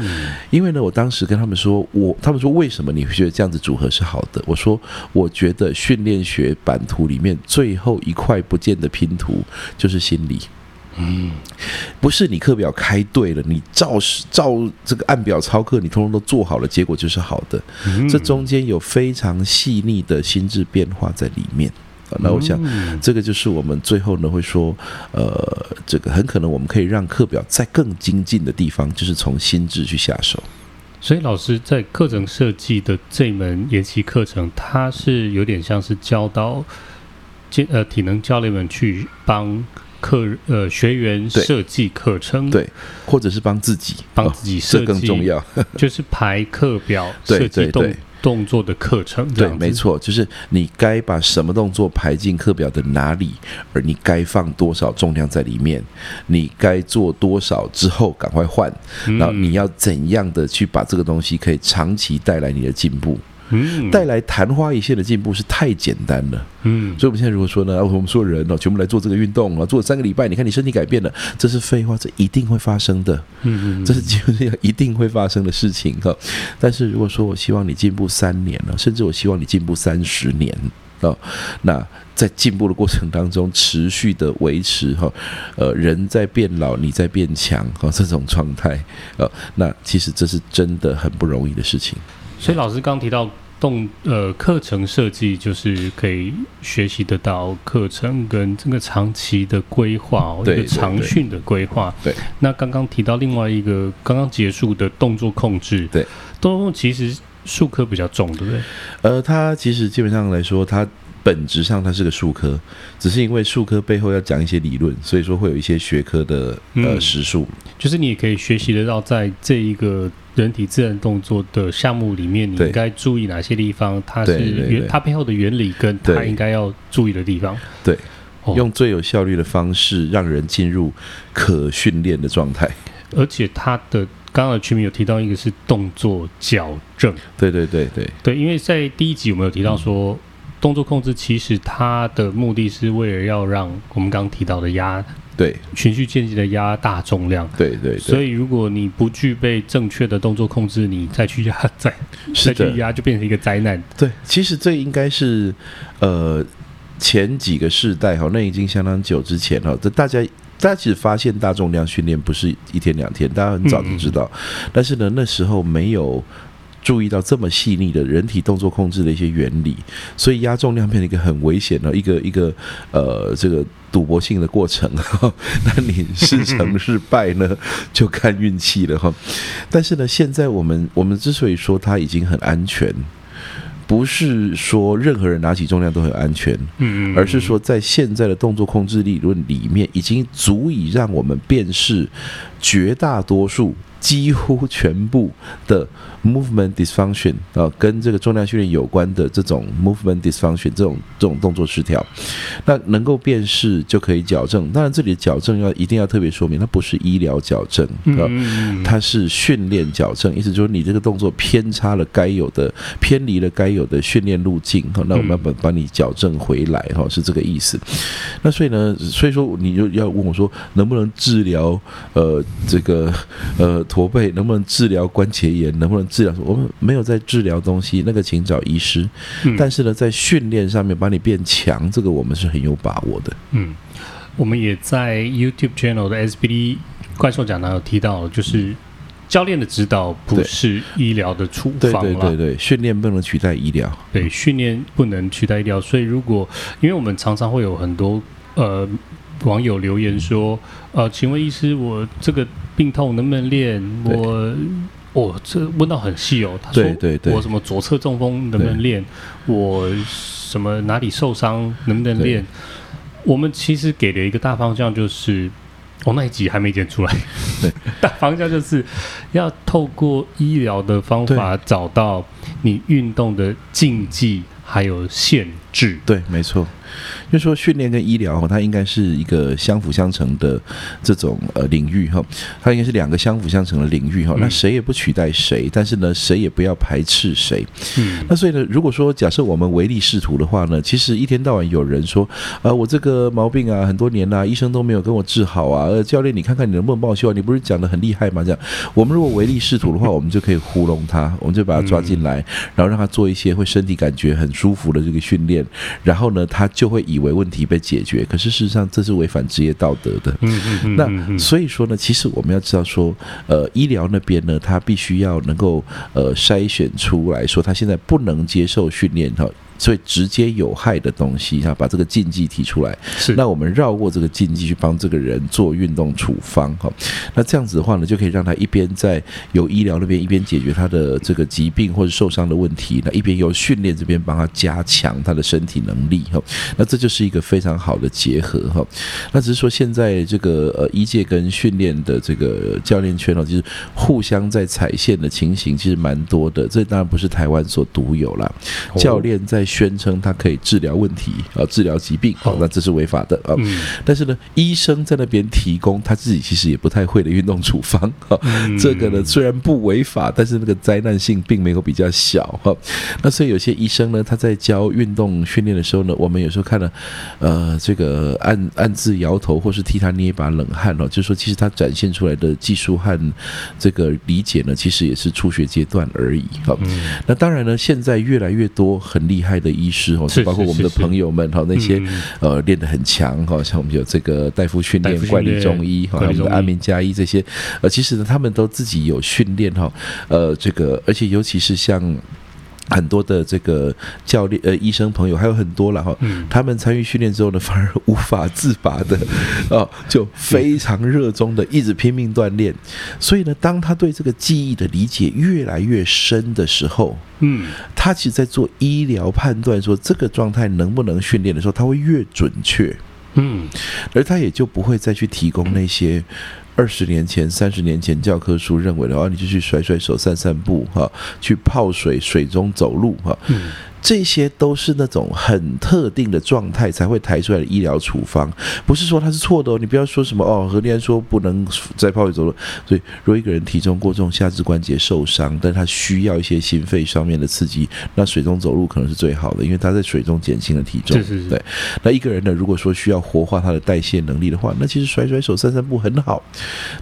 因为呢，我当时跟他们说，我他们说为什么你会觉得这样子组合是好的？我说，我觉得训练学版图里面最后一块不见的拼图就是心理。嗯，不是你课表开对了，你照照这个按表操课，你通通都做好了，结果就是好的。这中间有非常细腻的心智变化在里面。那我想，这个就是我们最后呢会说，呃，这个很可能我们可以让课表在更精进的地方，就是从心智去下手。所以老师在课程设计的这门研习课程，它是有点像是教导，呃，体能教练们去帮。课呃，学员设计课程对，对，或者是帮自己帮自己设计，这更重要，就是排课表 [LAUGHS] 设计动动作的课程，对，没错，就是你该把什么动作排进课表的哪里，而你该放多少重量在里面，你该做多少之后赶快换，然后你要怎样的去把这个东西可以长期带来你的进步。嗯，带来昙花一现的进步是太简单了。嗯，所以我们现在如果说呢，我们说人哦，全部来做这个运动啊，做了三个礼拜，你看你身体改变了，这是废话，这一定会发生的。嗯嗯，这是基本上一定会发生的事情哈。但是如果说我希望你进步三年了，甚至我希望你进步三十年啊，那在进步的过程当中持续的维持哈，呃，人在变老，你在变强哈，这种状态啊，那其实这是真的很不容易的事情。所以老师刚提到动呃课程设计，就是可以学习得到课程跟这个长期的规划哦，一个长训的规划。对，那刚刚提到另外一个刚刚结束的动作控制，对，都其实术科比较重，对不对？呃，它其实基本上来说，它。本质上它是个术科，只是因为术科背后要讲一些理论，所以说会有一些学科的呃实数，就是你也可以学习得到，在这一个人体自然动作的项目里面，你应该注意哪些地方，它是原它背后的原理跟它应该要注意的地方。对，用最有效率的方式让人进入可训练的状态，而且它的刚刚的群名有提到一个是动作矫正，对对对对。对，因为在第一集我们有提到说。嗯动作控制其实它的目的是为了要让我们刚刚提到的压对循序渐进的压大重量，对对，对，所以如果你不具备正确的动作控制，你再去压再再去压就变成一个灾难。对，其实这应该是呃前几个世代哈，那已经相当久之前了。这大家大家其实发现大重量训练不是一天两天，大家很早就知道，嗯、但是呢那时候没有。注意到这么细腻的人体动作控制的一些原理，所以压重量变成一个很危险的一个一个呃这个赌博性的过程。[LAUGHS] 那你是成是败呢，[LAUGHS] 就看运气了哈。但是呢，现在我们我们之所以说它已经很安全，不是说任何人拿起重量都很安全，嗯，而是说在现在的动作控制理论里面，已经足以让我们辨识绝大多数。几乎全部的 movement dysfunction 啊，跟这个重量训练有关的这种 movement dysfunction 这种这种动作失调，那能够辨识就可以矫正。当然，这里的矫正要一定要特别说明，它不是医疗矫正啊，它是训练矫正。意思就是你这个动作偏差了该有的，偏离了该有的训练路径哈，那我们要把把你矫正回来哈，是这个意思。那所以呢，所以说你就要问我说，能不能治疗呃这个呃。驼背能不能治疗关节炎？能不能治疗？我们没有在治疗东西，那个请找医师。嗯、但是呢，在训练上面把你变强，这个我们是很有把握的。嗯，我们也在 YouTube channel 的 SBD 怪兽讲堂有提到，就是教练的指导不是医疗的处方。对对对对，训练不能取代医疗。对，训练不能取代医疗。所以，如果因为我们常常会有很多呃网友留言说，呃，请问医师，我这个。病痛能不能练？我我、哦、这问到很细哦。他说对对对，我什么左侧中风能不能练？我什么哪里受伤能不能练？我们其实给了一个大方向，就是我、哦、那一集还没剪出来。对，[LAUGHS] 大方向就是要透过医疗的方法找到你运动的禁忌还有限制。对，没错。就是说训练跟医疗，它应该是一个相辅相成的这种呃领域哈，它应该是两个相辅相成的领域哈。那谁也不取代谁，但是呢，谁也不要排斥谁。嗯。那所以呢，如果说假设我们唯利是图的话呢，其实一天到晚有人说，呃，我这个毛病啊，很多年啦、啊，医生都没有跟我治好啊。呃，教练，你看看你能不能帮我修啊？你不是讲的很厉害吗？这样，我们如果唯利是图的话，我们就可以糊弄他，我们就把他抓进来，然后让他做一些会身体感觉很舒服的这个训练，然后呢，他就会以为问题被解决，可是事实上这是违反职业道德的。嗯嗯嗯。那所以说呢，其实我们要知道说，呃，医疗那边呢，他必须要能够呃筛选出来说，他现在不能接受训练哈。所以直接有害的东西，哈，把这个禁忌提出来。是，那我们绕过这个禁忌去帮这个人做运动处方，哈。那这样子的话呢，就可以让他一边在有医疗那边一边解决他的这个疾病或者受伤的问题，那一边由训练这边帮他加强他的身体能力，哈。那这就是一个非常好的结合，哈。那只是说现在这个呃医界跟训练的这个教练圈哦，就是互相在踩线的情形其实蛮多的。这当然不是台湾所独有啦，教练在。宣称他可以治疗问题啊，治疗疾病，好，那这是违法的啊。但是呢，医生在那边提供他自己其实也不太会的运动处方啊，这个呢虽然不违法，但是那个灾难性并没有比较小哈。那所以有些医生呢，他在教运动训练的时候呢，我们有时候看了，呃，这个暗暗自摇头，或是替他捏一把冷汗哦，就是说其实他展现出来的技术和这个理解呢，其实也是初学阶段而已哈。那当然呢，现在越来越多很厉害。的医师哦，是包括我们的朋友们哈，那些呃练得很强哈，像我们有这个大夫训练、怪力中医哈，我们的安眠加医这些，呃，其实呢，他们都自己有训练哈，呃，这个而且尤其是像。很多的这个教练呃医生朋友还有很多了哈，他们参与训练之后呢，反而无法自拔的 [LAUGHS] 哦，就非常热衷的一直拼命锻炼。所以呢，当他对这个记忆的理解越来越深的时候，嗯，他其实在做医疗判断说这个状态能不能训练的时候，他会越准确，嗯，而他也就不会再去提供那些。二十年前、三十年前教科书认为的话，你就去甩甩手、散散步，哈，去泡水、水中走路，哈。这些都是那种很特定的状态才会抬出来的医疗处方，不是说它是错的哦。你不要说什么哦，何立安说不能在泡水走路。所以，如果一个人体重过重、下肢关节受伤，但他需要一些心肺上面的刺激，那水中走路可能是最好的，因为他在水中减轻了体重。是是是。对。那一个人呢，如果说需要活化他的代谢能力的话，那其实甩甩手、散散步很好。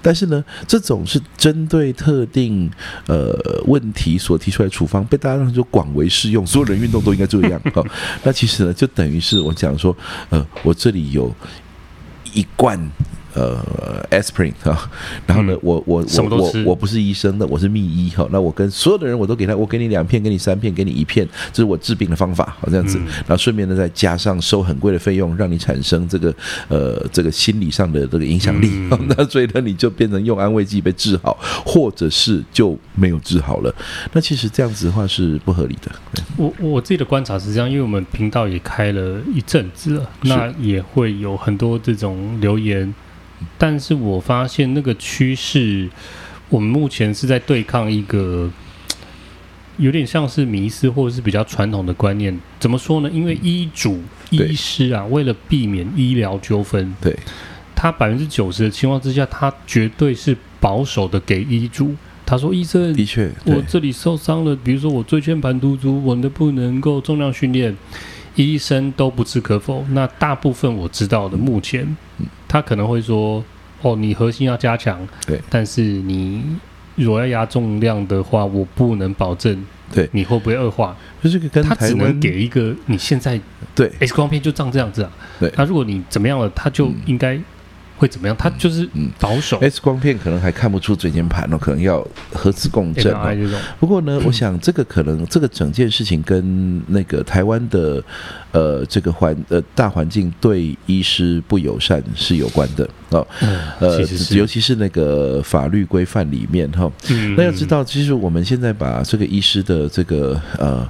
但是呢，这种是针对特定呃问题所提出来的处方，被大家认为就广为适用，所有人运动都应该这样 [LAUGHS] 好，那其实呢，就等于是我讲说，呃，我这里有一罐。呃，aspirin 哈，然后呢，我我我我我不是医生的，我是秘医哈。那我跟所有的人，我都给他，我给你两片，给你三片，给你一片，这是我治病的方法，好这样子。然后顺便呢，再加上收很贵的费用，让你产生这个呃这个心理上的这个影响力。[LAUGHS] 那所以呢，你就变成用安慰剂被治好，或者是就没有治好了。那其实这样子的话是不合理的。我我自己的观察是这样，因为我们频道也开了一阵子了，那也会有很多这种留言。但是我发现那个趋势，我们目前是在对抗一个有点像是迷失或者是比较传统的观念。怎么说呢？因为医嘱、医师啊，为了避免医疗纠纷，对，他百分之九十的情况之下，他绝对是保守的给医嘱。他说：“医生，的确，我这里受伤了，比如说我椎间盘突出，我能不能够重量训练？”医生都不置可否。那大部分我知道的，目前他可能会说：“哦，你核心要加强，对，但是你如果要压重量的话，我不能保证，对，你会不会恶化？就是跟他只能给一个你现在对 X 光片就长这样子啊。对，那如果你怎么样了，他就应该。”会怎么样？他就是保守。X 光片可能还看不出椎间盘哦，可能要核磁共振哦。不过呢，[CLEARS THROAT] 我想这个可能这个整件事情跟那个台湾的呃这个环呃大环境对医师不友善是有关的哦。呃，尤其是那个法律规范里面哈。那要知道，其实我们现在把这个医师的这个呃。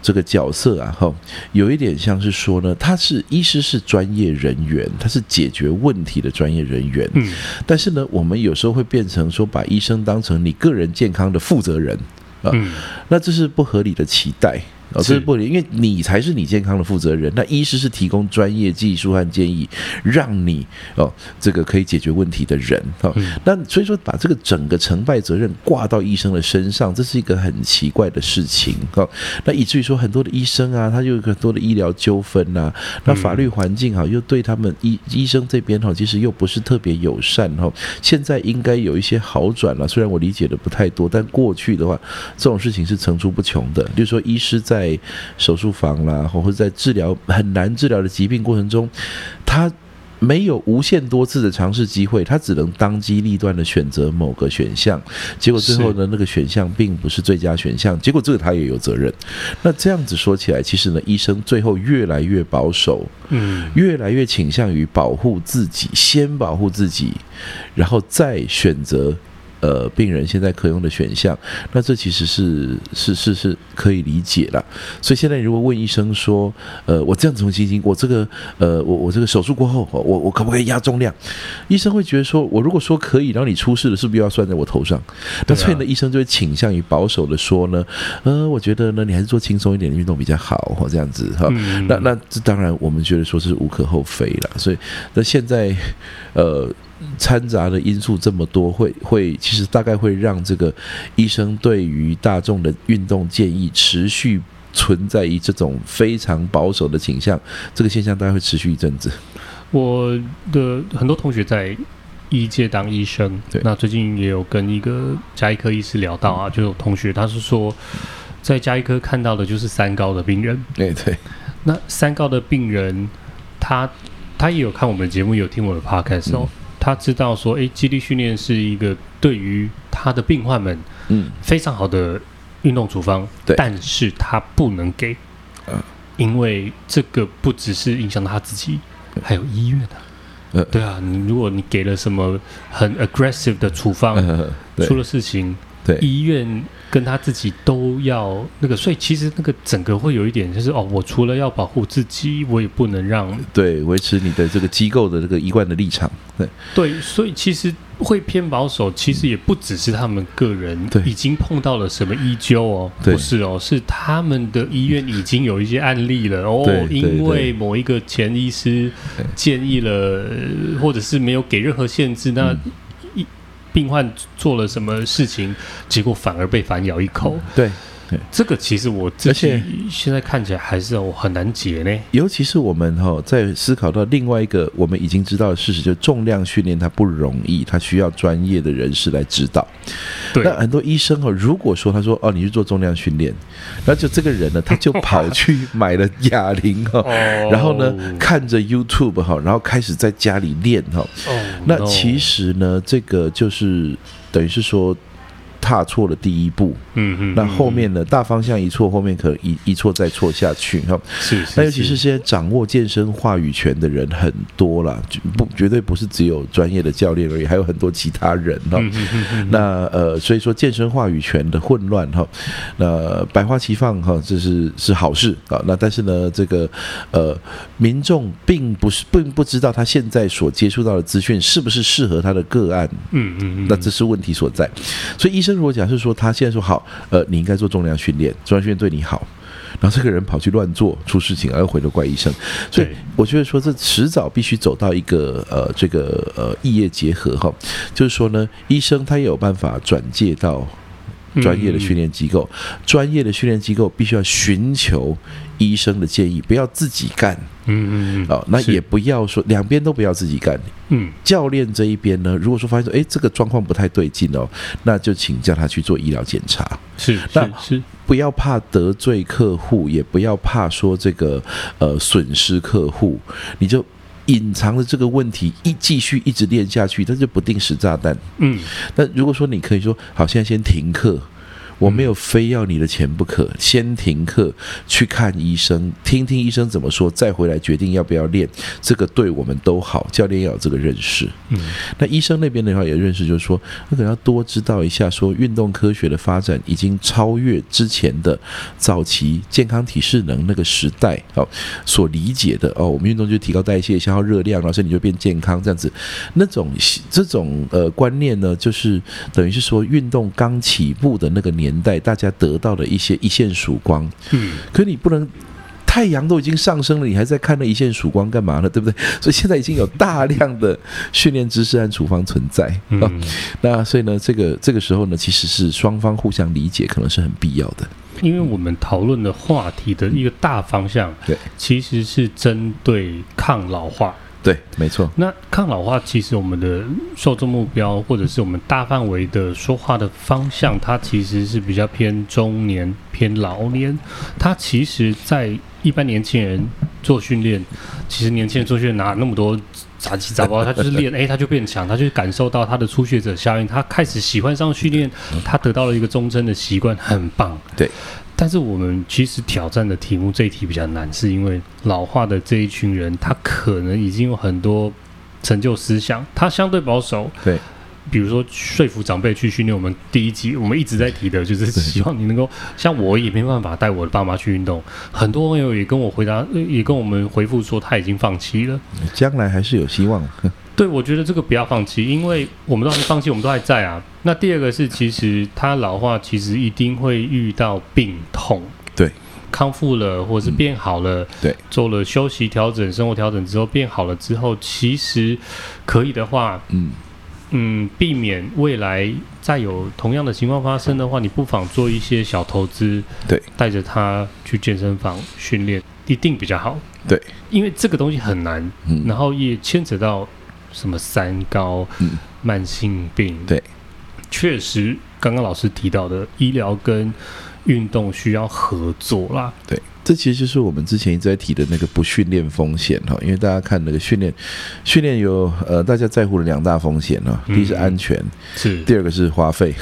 这个角色啊，哈，有一点像是说呢，他是医师，是专业人员，他是解决问题的专业人员。嗯，但是呢，我们有时候会变成说，把医生当成你个人健康的负责人啊，嗯，那这是不合理的期待。哦，这是不理，因为你才是你健康的负责人。那医师是提供专业技术和建议，让你哦，这个可以解决问题的人。哦，那所以说把这个整个成败责任挂到医生的身上，这是一个很奇怪的事情。哦，那以至于说很多的医生啊，他就有很多的医疗纠纷呐。那法律环境哈，又对他们医医生这边哈，其实又不是特别友善哈。现在应该有一些好转了，虽然我理解的不太多，但过去的话，这种事情是层出不穷的。就是说，医师在在手术房啦，或者在治疗很难治疗的疾病过程中，他没有无限多次的尝试机会，他只能当机立断的选择某个选项，结果最后呢，那个选项并不是最佳选项，结果这个他也有责任。那这样子说起来，其实呢，医生最后越来越保守，嗯，越来越倾向于保护自己，先保护自己，然后再选择。呃，病人现在可用的选项，那这其实是是是是可以理解了。所以现在如果问医生说，呃，我这样子从心经，我这个呃，我我这个手术过后，我我可不可以压重量？医生会觉得说，我如果说可以，然后你出事了，是不是又要算在我头上？那所以呢，医生就会倾向于保守的说呢，呃，我觉得呢，你还是做轻松一点的运动比较好，或这样子哈。那那这当然我们觉得说是无可厚非了。所以那现在呃。掺杂的因素这么多，会会其实大概会让这个医生对于大众的运动建议持续存在于这种非常保守的倾向，这个现象大概会持续一阵子。我的很多同学在医界当医生，对，那最近也有跟一个加医科医师聊到啊，就有同学他是说，在加医科看到的就是三高的病人，对对，那三高的病人，他他也有看我们的节目，有听我的 podcast 哦。嗯他知道说，诶，肌力训练是一个对于他的病患们，嗯，非常好的运运动处方，对，但是他不能给，呃，因为这个不只是影响到他自己，还有医院的、啊。呃，对啊，你如果你给了什么很 aggressive 的处方，呃、出了事情，对，医院跟他自己都要那个，所以其实那个整个会有一点就是哦，我除了要保护自己，我也不能让对维持你的这个机构的这个一贯的立场，对。对，所以其实。会偏保守，其实也不只是他们个人已经碰到了什么医纠哦，不是哦，是他们的医院已经有一些案例了哦，因为某一个前医师建议了，或者是没有给任何限制，那一病患做了什么事情，结果反而被反咬一口，对。这个其实我自己现在看起来还是我很难解呢。尤其是我们哈在思考到另外一个我们已经知道的事实，就是重量训练它不容易，它需要专业的人士来指导。对，那很多医生哦，如果说他说哦，你去做重量训练，那就这个人呢，他就跑去买了哑铃哈，[LAUGHS] 然后呢看着 YouTube 哈，然后开始在家里练哈。那其实呢，这个就是等于是说。踏错了第一步，嗯嗯，那后面呢？大方向一错，后面可能一一错再错下去哈。是，是，那尤其是现在掌握健身话语权的人很多了，不绝对不是只有专业的教练而已，还有很多其他人哈。那呃，所以说健身话语权的混乱哈，那百花齐放哈，这是是好事啊。那但是呢，这个呃，民众并不是并不知道他现在所接触到的资讯是不是适合他的个案，嗯嗯，那这是问题所在。所以医生。如果假设说他现在说好，呃，你应该做重量训练，重量训练对你好，然后这个人跑去乱做，出事情而回头怪医生，所以我觉得说这迟早必须走到一个呃这个呃异业结合哈，就是说呢，医生他也有办法转介到专业的训练机构，专业的训练机构必须要寻求医生的建议，不要自己干，嗯嗯嗯，哦，那也不要说两边都不要自己干，嗯，教练这一边呢，如果说发现说，哎，这个状况不太对劲哦，那就请叫他去做医疗检查，是，那是。不要怕得罪客户，也不要怕说这个呃损失客户，你就隐藏的这个问题，一继续一直练下去，它就不定时炸弹，嗯，那如果说你可以说，好，现在先停课。我没有非要你的钱不可，先停课去看医生，听听医生怎么说，再回来决定要不要练，这个对我们都好。教练要有这个认识，嗯，那医生那边的话也认识，就是说，那可能要多知道一下，说运动科学的发展已经超越之前的早期健康体适能那个时代哦，所理解的哦，我们运动就提高代谢、消耗热量，然后身体就变健康这样子，那种这种呃观念呢，就是等于是说运动刚起步的那个年。年代大家得到的一些一线曙光，嗯，可你不能，太阳都已经上升了，你还在看那一线曙光干嘛呢？对不对？[LAUGHS] 所以现在已经有大量的训练知识和处方存在啊、嗯哦。那所以呢，这个这个时候呢，其实是双方互相理解，可能是很必要的。因为我们讨论的话题的一个大方向，对，其实是针对抗老化。对，没错。那抗老化其实我们的受众目标，或者是我们大范围的说话的方向，它其实是比较偏中年、偏老年。它其实，在一般年轻人做训练，其实年轻人做训练哪那么多杂七杂八，他就是练，[LAUGHS] 哎，他就变强，他就感受到他的初学者效应，他开始喜欢上训练，他得到了一个终身的习惯，很棒。对。但是我们其实挑战的题目这一题比较难，是因为老化的这一群人，他可能已经有很多成就思想，他相对保守。对，比如说说服长辈去训练，我们第一集我们一直在提的就是 [LAUGHS] 希望你能够像我也没办法带我的爸妈去运动，很多朋友也跟我回答，也跟我们回复说他已经放弃了，将来还是有希望。对，我觉得这个不要放弃，因为我们都还没放弃，我们都还在啊。那第二个是，其实他老化，其实一定会遇到病痛。对，康复了或者是变好了，嗯、对，做了休息调整、生活调整之后变好了之后，其实可以的话，嗯嗯，避免未来再有同样的情况发生的话，你不妨做一些小投资，对，带着他去健身房训练，一定比较好。对，因为这个东西很难，嗯、然后也牵扯到。什么三高、嗯、慢性病？对，确实，刚刚老师提到的医疗跟运动需要合作啦。对，这其实就是我们之前一直在提的那个不训练风险哈，因为大家看那个训练，训练有呃大家在乎的两大风险啊，第一是安全，是第二个是花费，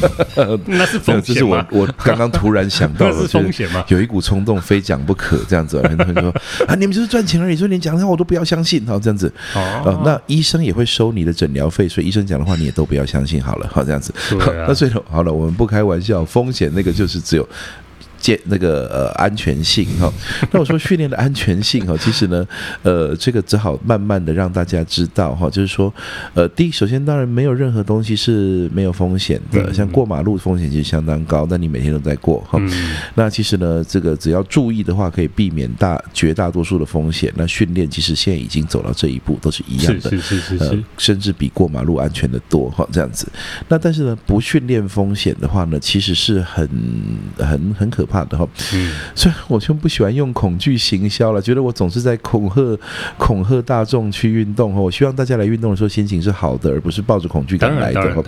[LAUGHS] 那是风险吗？这是我我刚刚突然想到的，[LAUGHS] 是风险吗？有一股冲动，非讲不可这样子。很多人说啊，你们就是赚钱而已，所以你讲的话我都不要相信，好这样子。哦，那医生也会收你的诊疗费，所以医生讲的话你也都不要相信好了，好这样子。那所以好了，我们不开玩笑，风险那个就是只有。建那个呃安全性哈，[LAUGHS] 那我说训练的安全性哈，其实呢，呃，这个只好慢慢的让大家知道哈，就是说，呃，第一，首先当然没有任何东西是没有风险的，像过马路风险其实相当高，但你每天都在过哈，那其实呢，这个只要注意的话，可以避免大绝大多数的风险。那训练其实现在已经走到这一步，都是一样的，是是是是，呃，甚至比过马路安全的多哈，这样子。那但是呢，不训练风险的话呢，其实是很很很可。怕的哈，嗯，所以我就不喜欢用恐惧行销了，觉得我总是在恐吓恐吓大众去运动哈。我希望大家来运动的时候心情是好的，而不是抱着恐惧感来的哈。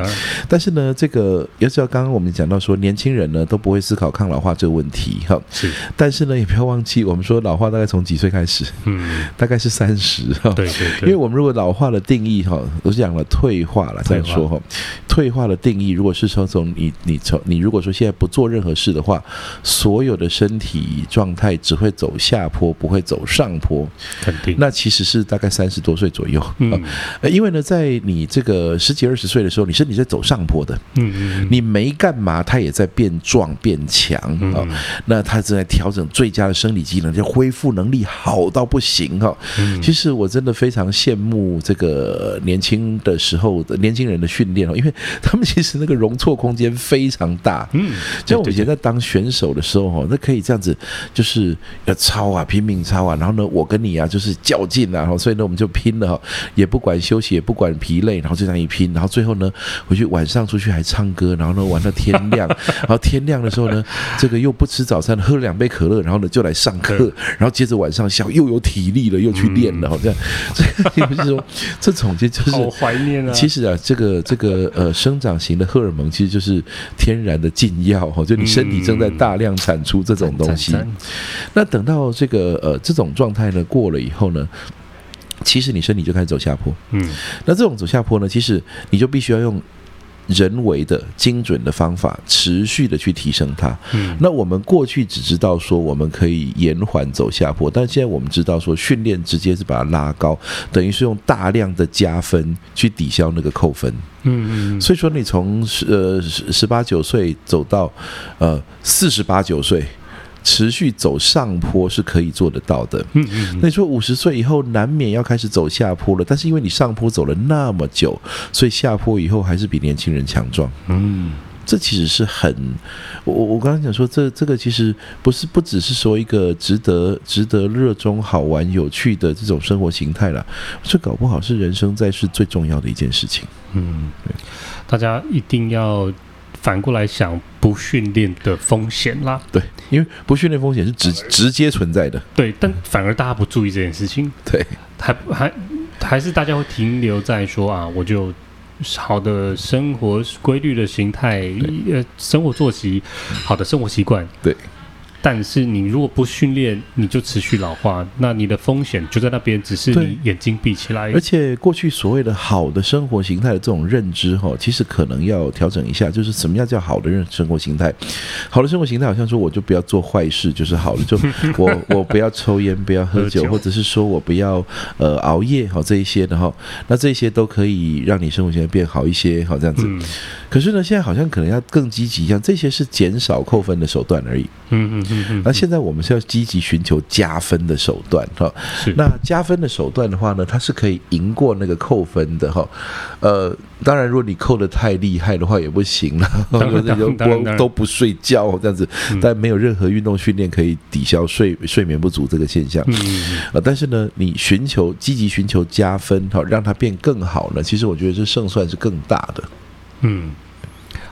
但是呢，这个要知道，刚刚我们讲到说，年轻人呢都不会思考抗老化这个问题哈。是，但是呢，也不要忘记，我们说老化大概从几岁开始？嗯，大概是三十哈。对对对，因为我们如果老化的定义哈，都是讲了退化了再说哈。退化的定义，如果是说从你你从你如果说现在不做任何事的话。所有的身体状态只会走下坡，不会走上坡。肯定。那其实是大概三十多岁左右。嗯。呃因为呢，在你这个十几二十岁的时候，你身体在走上坡的。嗯嗯。你没干嘛，它也在变壮变强啊。那它正在调整最佳的生理机能，就恢复能力好到不行哈。其实我真的非常羡慕这个年轻的时候的年轻人的训练哦，因为他们其实那个容错空间非常大。嗯。就我以前在当选手的时候哈，那可以这样子，就是要抄啊，拼命抄啊，然后呢，我跟你啊，就是较劲啊，然后所以呢，我们就拼了哈，也不管休息，也不管疲累，然后就这样一拼，然后最后呢，回去晚上出去还唱歌，然后呢玩到天亮，[LAUGHS] 然后天亮的时候呢，这个又不吃早餐，喝了两杯可乐，然后呢就来上课，然后接着晚上下午又有体力了，又去练了，好这样，[LAUGHS] 这个就是说，这种就就是好怀念啊。其实啊，这个这个呃生长型的荷尔蒙其实就是天然的禁药哈，就你身体正在大量。产出这种东西，那等到这个呃这种状态呢过了以后呢，其实你身体就开始走下坡。嗯，那这种走下坡呢，其实你就必须要用人为的精准的方法，持续的去提升它。嗯，那我们过去只知道说我们可以延缓走下坡，但现在我们知道说训练直接是把它拉高，等于是用大量的加分去抵消那个扣分。嗯嗯，所以说你从十呃十八九岁走到呃四十八九岁，持续走上坡是可以做得到的。嗯嗯，那你说五十岁以后难免要开始走下坡了，但是因为你上坡走了那么久，所以下坡以后还是比年轻人强壮。嗯。这其实是很，我我刚刚讲说，这这个其实不是不只是说一个值得值得热衷、好玩、有趣的这种生活形态了，这搞不好是人生在世最重要的一件事情。嗯，对，大家一定要反过来想不训练的风险啦。对，因为不训练风险是直直接存在的。对，但反而大家不注意这件事情。对，还还还是大家会停留在说啊，我就。好的生活规律的形态，呃，生活作息，好的生活习惯，对。但是你如果不训练，你就持续老化，那你的风险就在那边，只是你眼睛闭起来。而且过去所谓的好的生活形态的这种认知，哈，其实可能要调整一下。就是什么样叫好的认生活形态？好的生活形态好像说，我就不要做坏事就是好的，就我 [LAUGHS] 我不要抽烟，不要喝酒，或者是说我不要呃熬夜，好这一些的哈，那这些都可以让你生活形态变好一些，好这样子。可是呢，现在好像可能要更积极一样，这些是减少扣分的手段而已。嗯嗯。那现在我们是要积极寻求加分的手段哈。是。那加分的手段的话呢，它是可以赢过那个扣分的哈。呃，当然，如果你扣的太厉害的话也不行了，当然 [LAUGHS] 当然当然都不睡觉这样子，但没有任何运动训练可以抵消睡睡眠不足这个现象。嗯嗯。呃，但是呢，你寻求积极寻求加分哈，让它变更好呢，其实我觉得这胜算是更大的。嗯，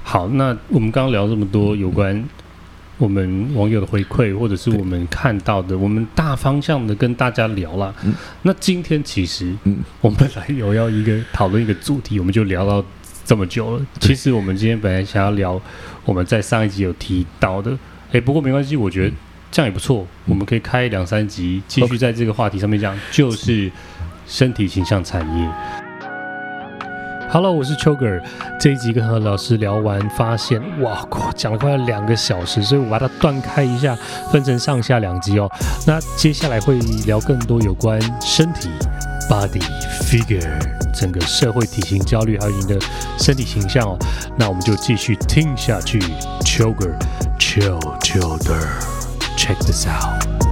好，那我们刚刚聊这么多有关我们网友的回馈，或者是我们看到的，我们大方向的跟大家聊了。嗯，那今天其实，嗯，我们本来有要一个讨论一个主题，我们就聊到这么久了。其实我们今天本来想要聊我们在上一集有提到的，哎，不过没关系，我觉得这样也不错，我们可以开两三集，继续在这个话题上面讲，就是身体形象产业。Hello，我是邱个尔。这一集跟何老师聊完，发现哇，讲了快要两个小时，所以我把它断开一下，分成上下两集哦。那接下来会聊更多有关身体 （body figure） 整个社会体型焦虑，还有你的身体形象哦。那我们就继续听下去，邱个尔，Chill Chill 的，Check this out。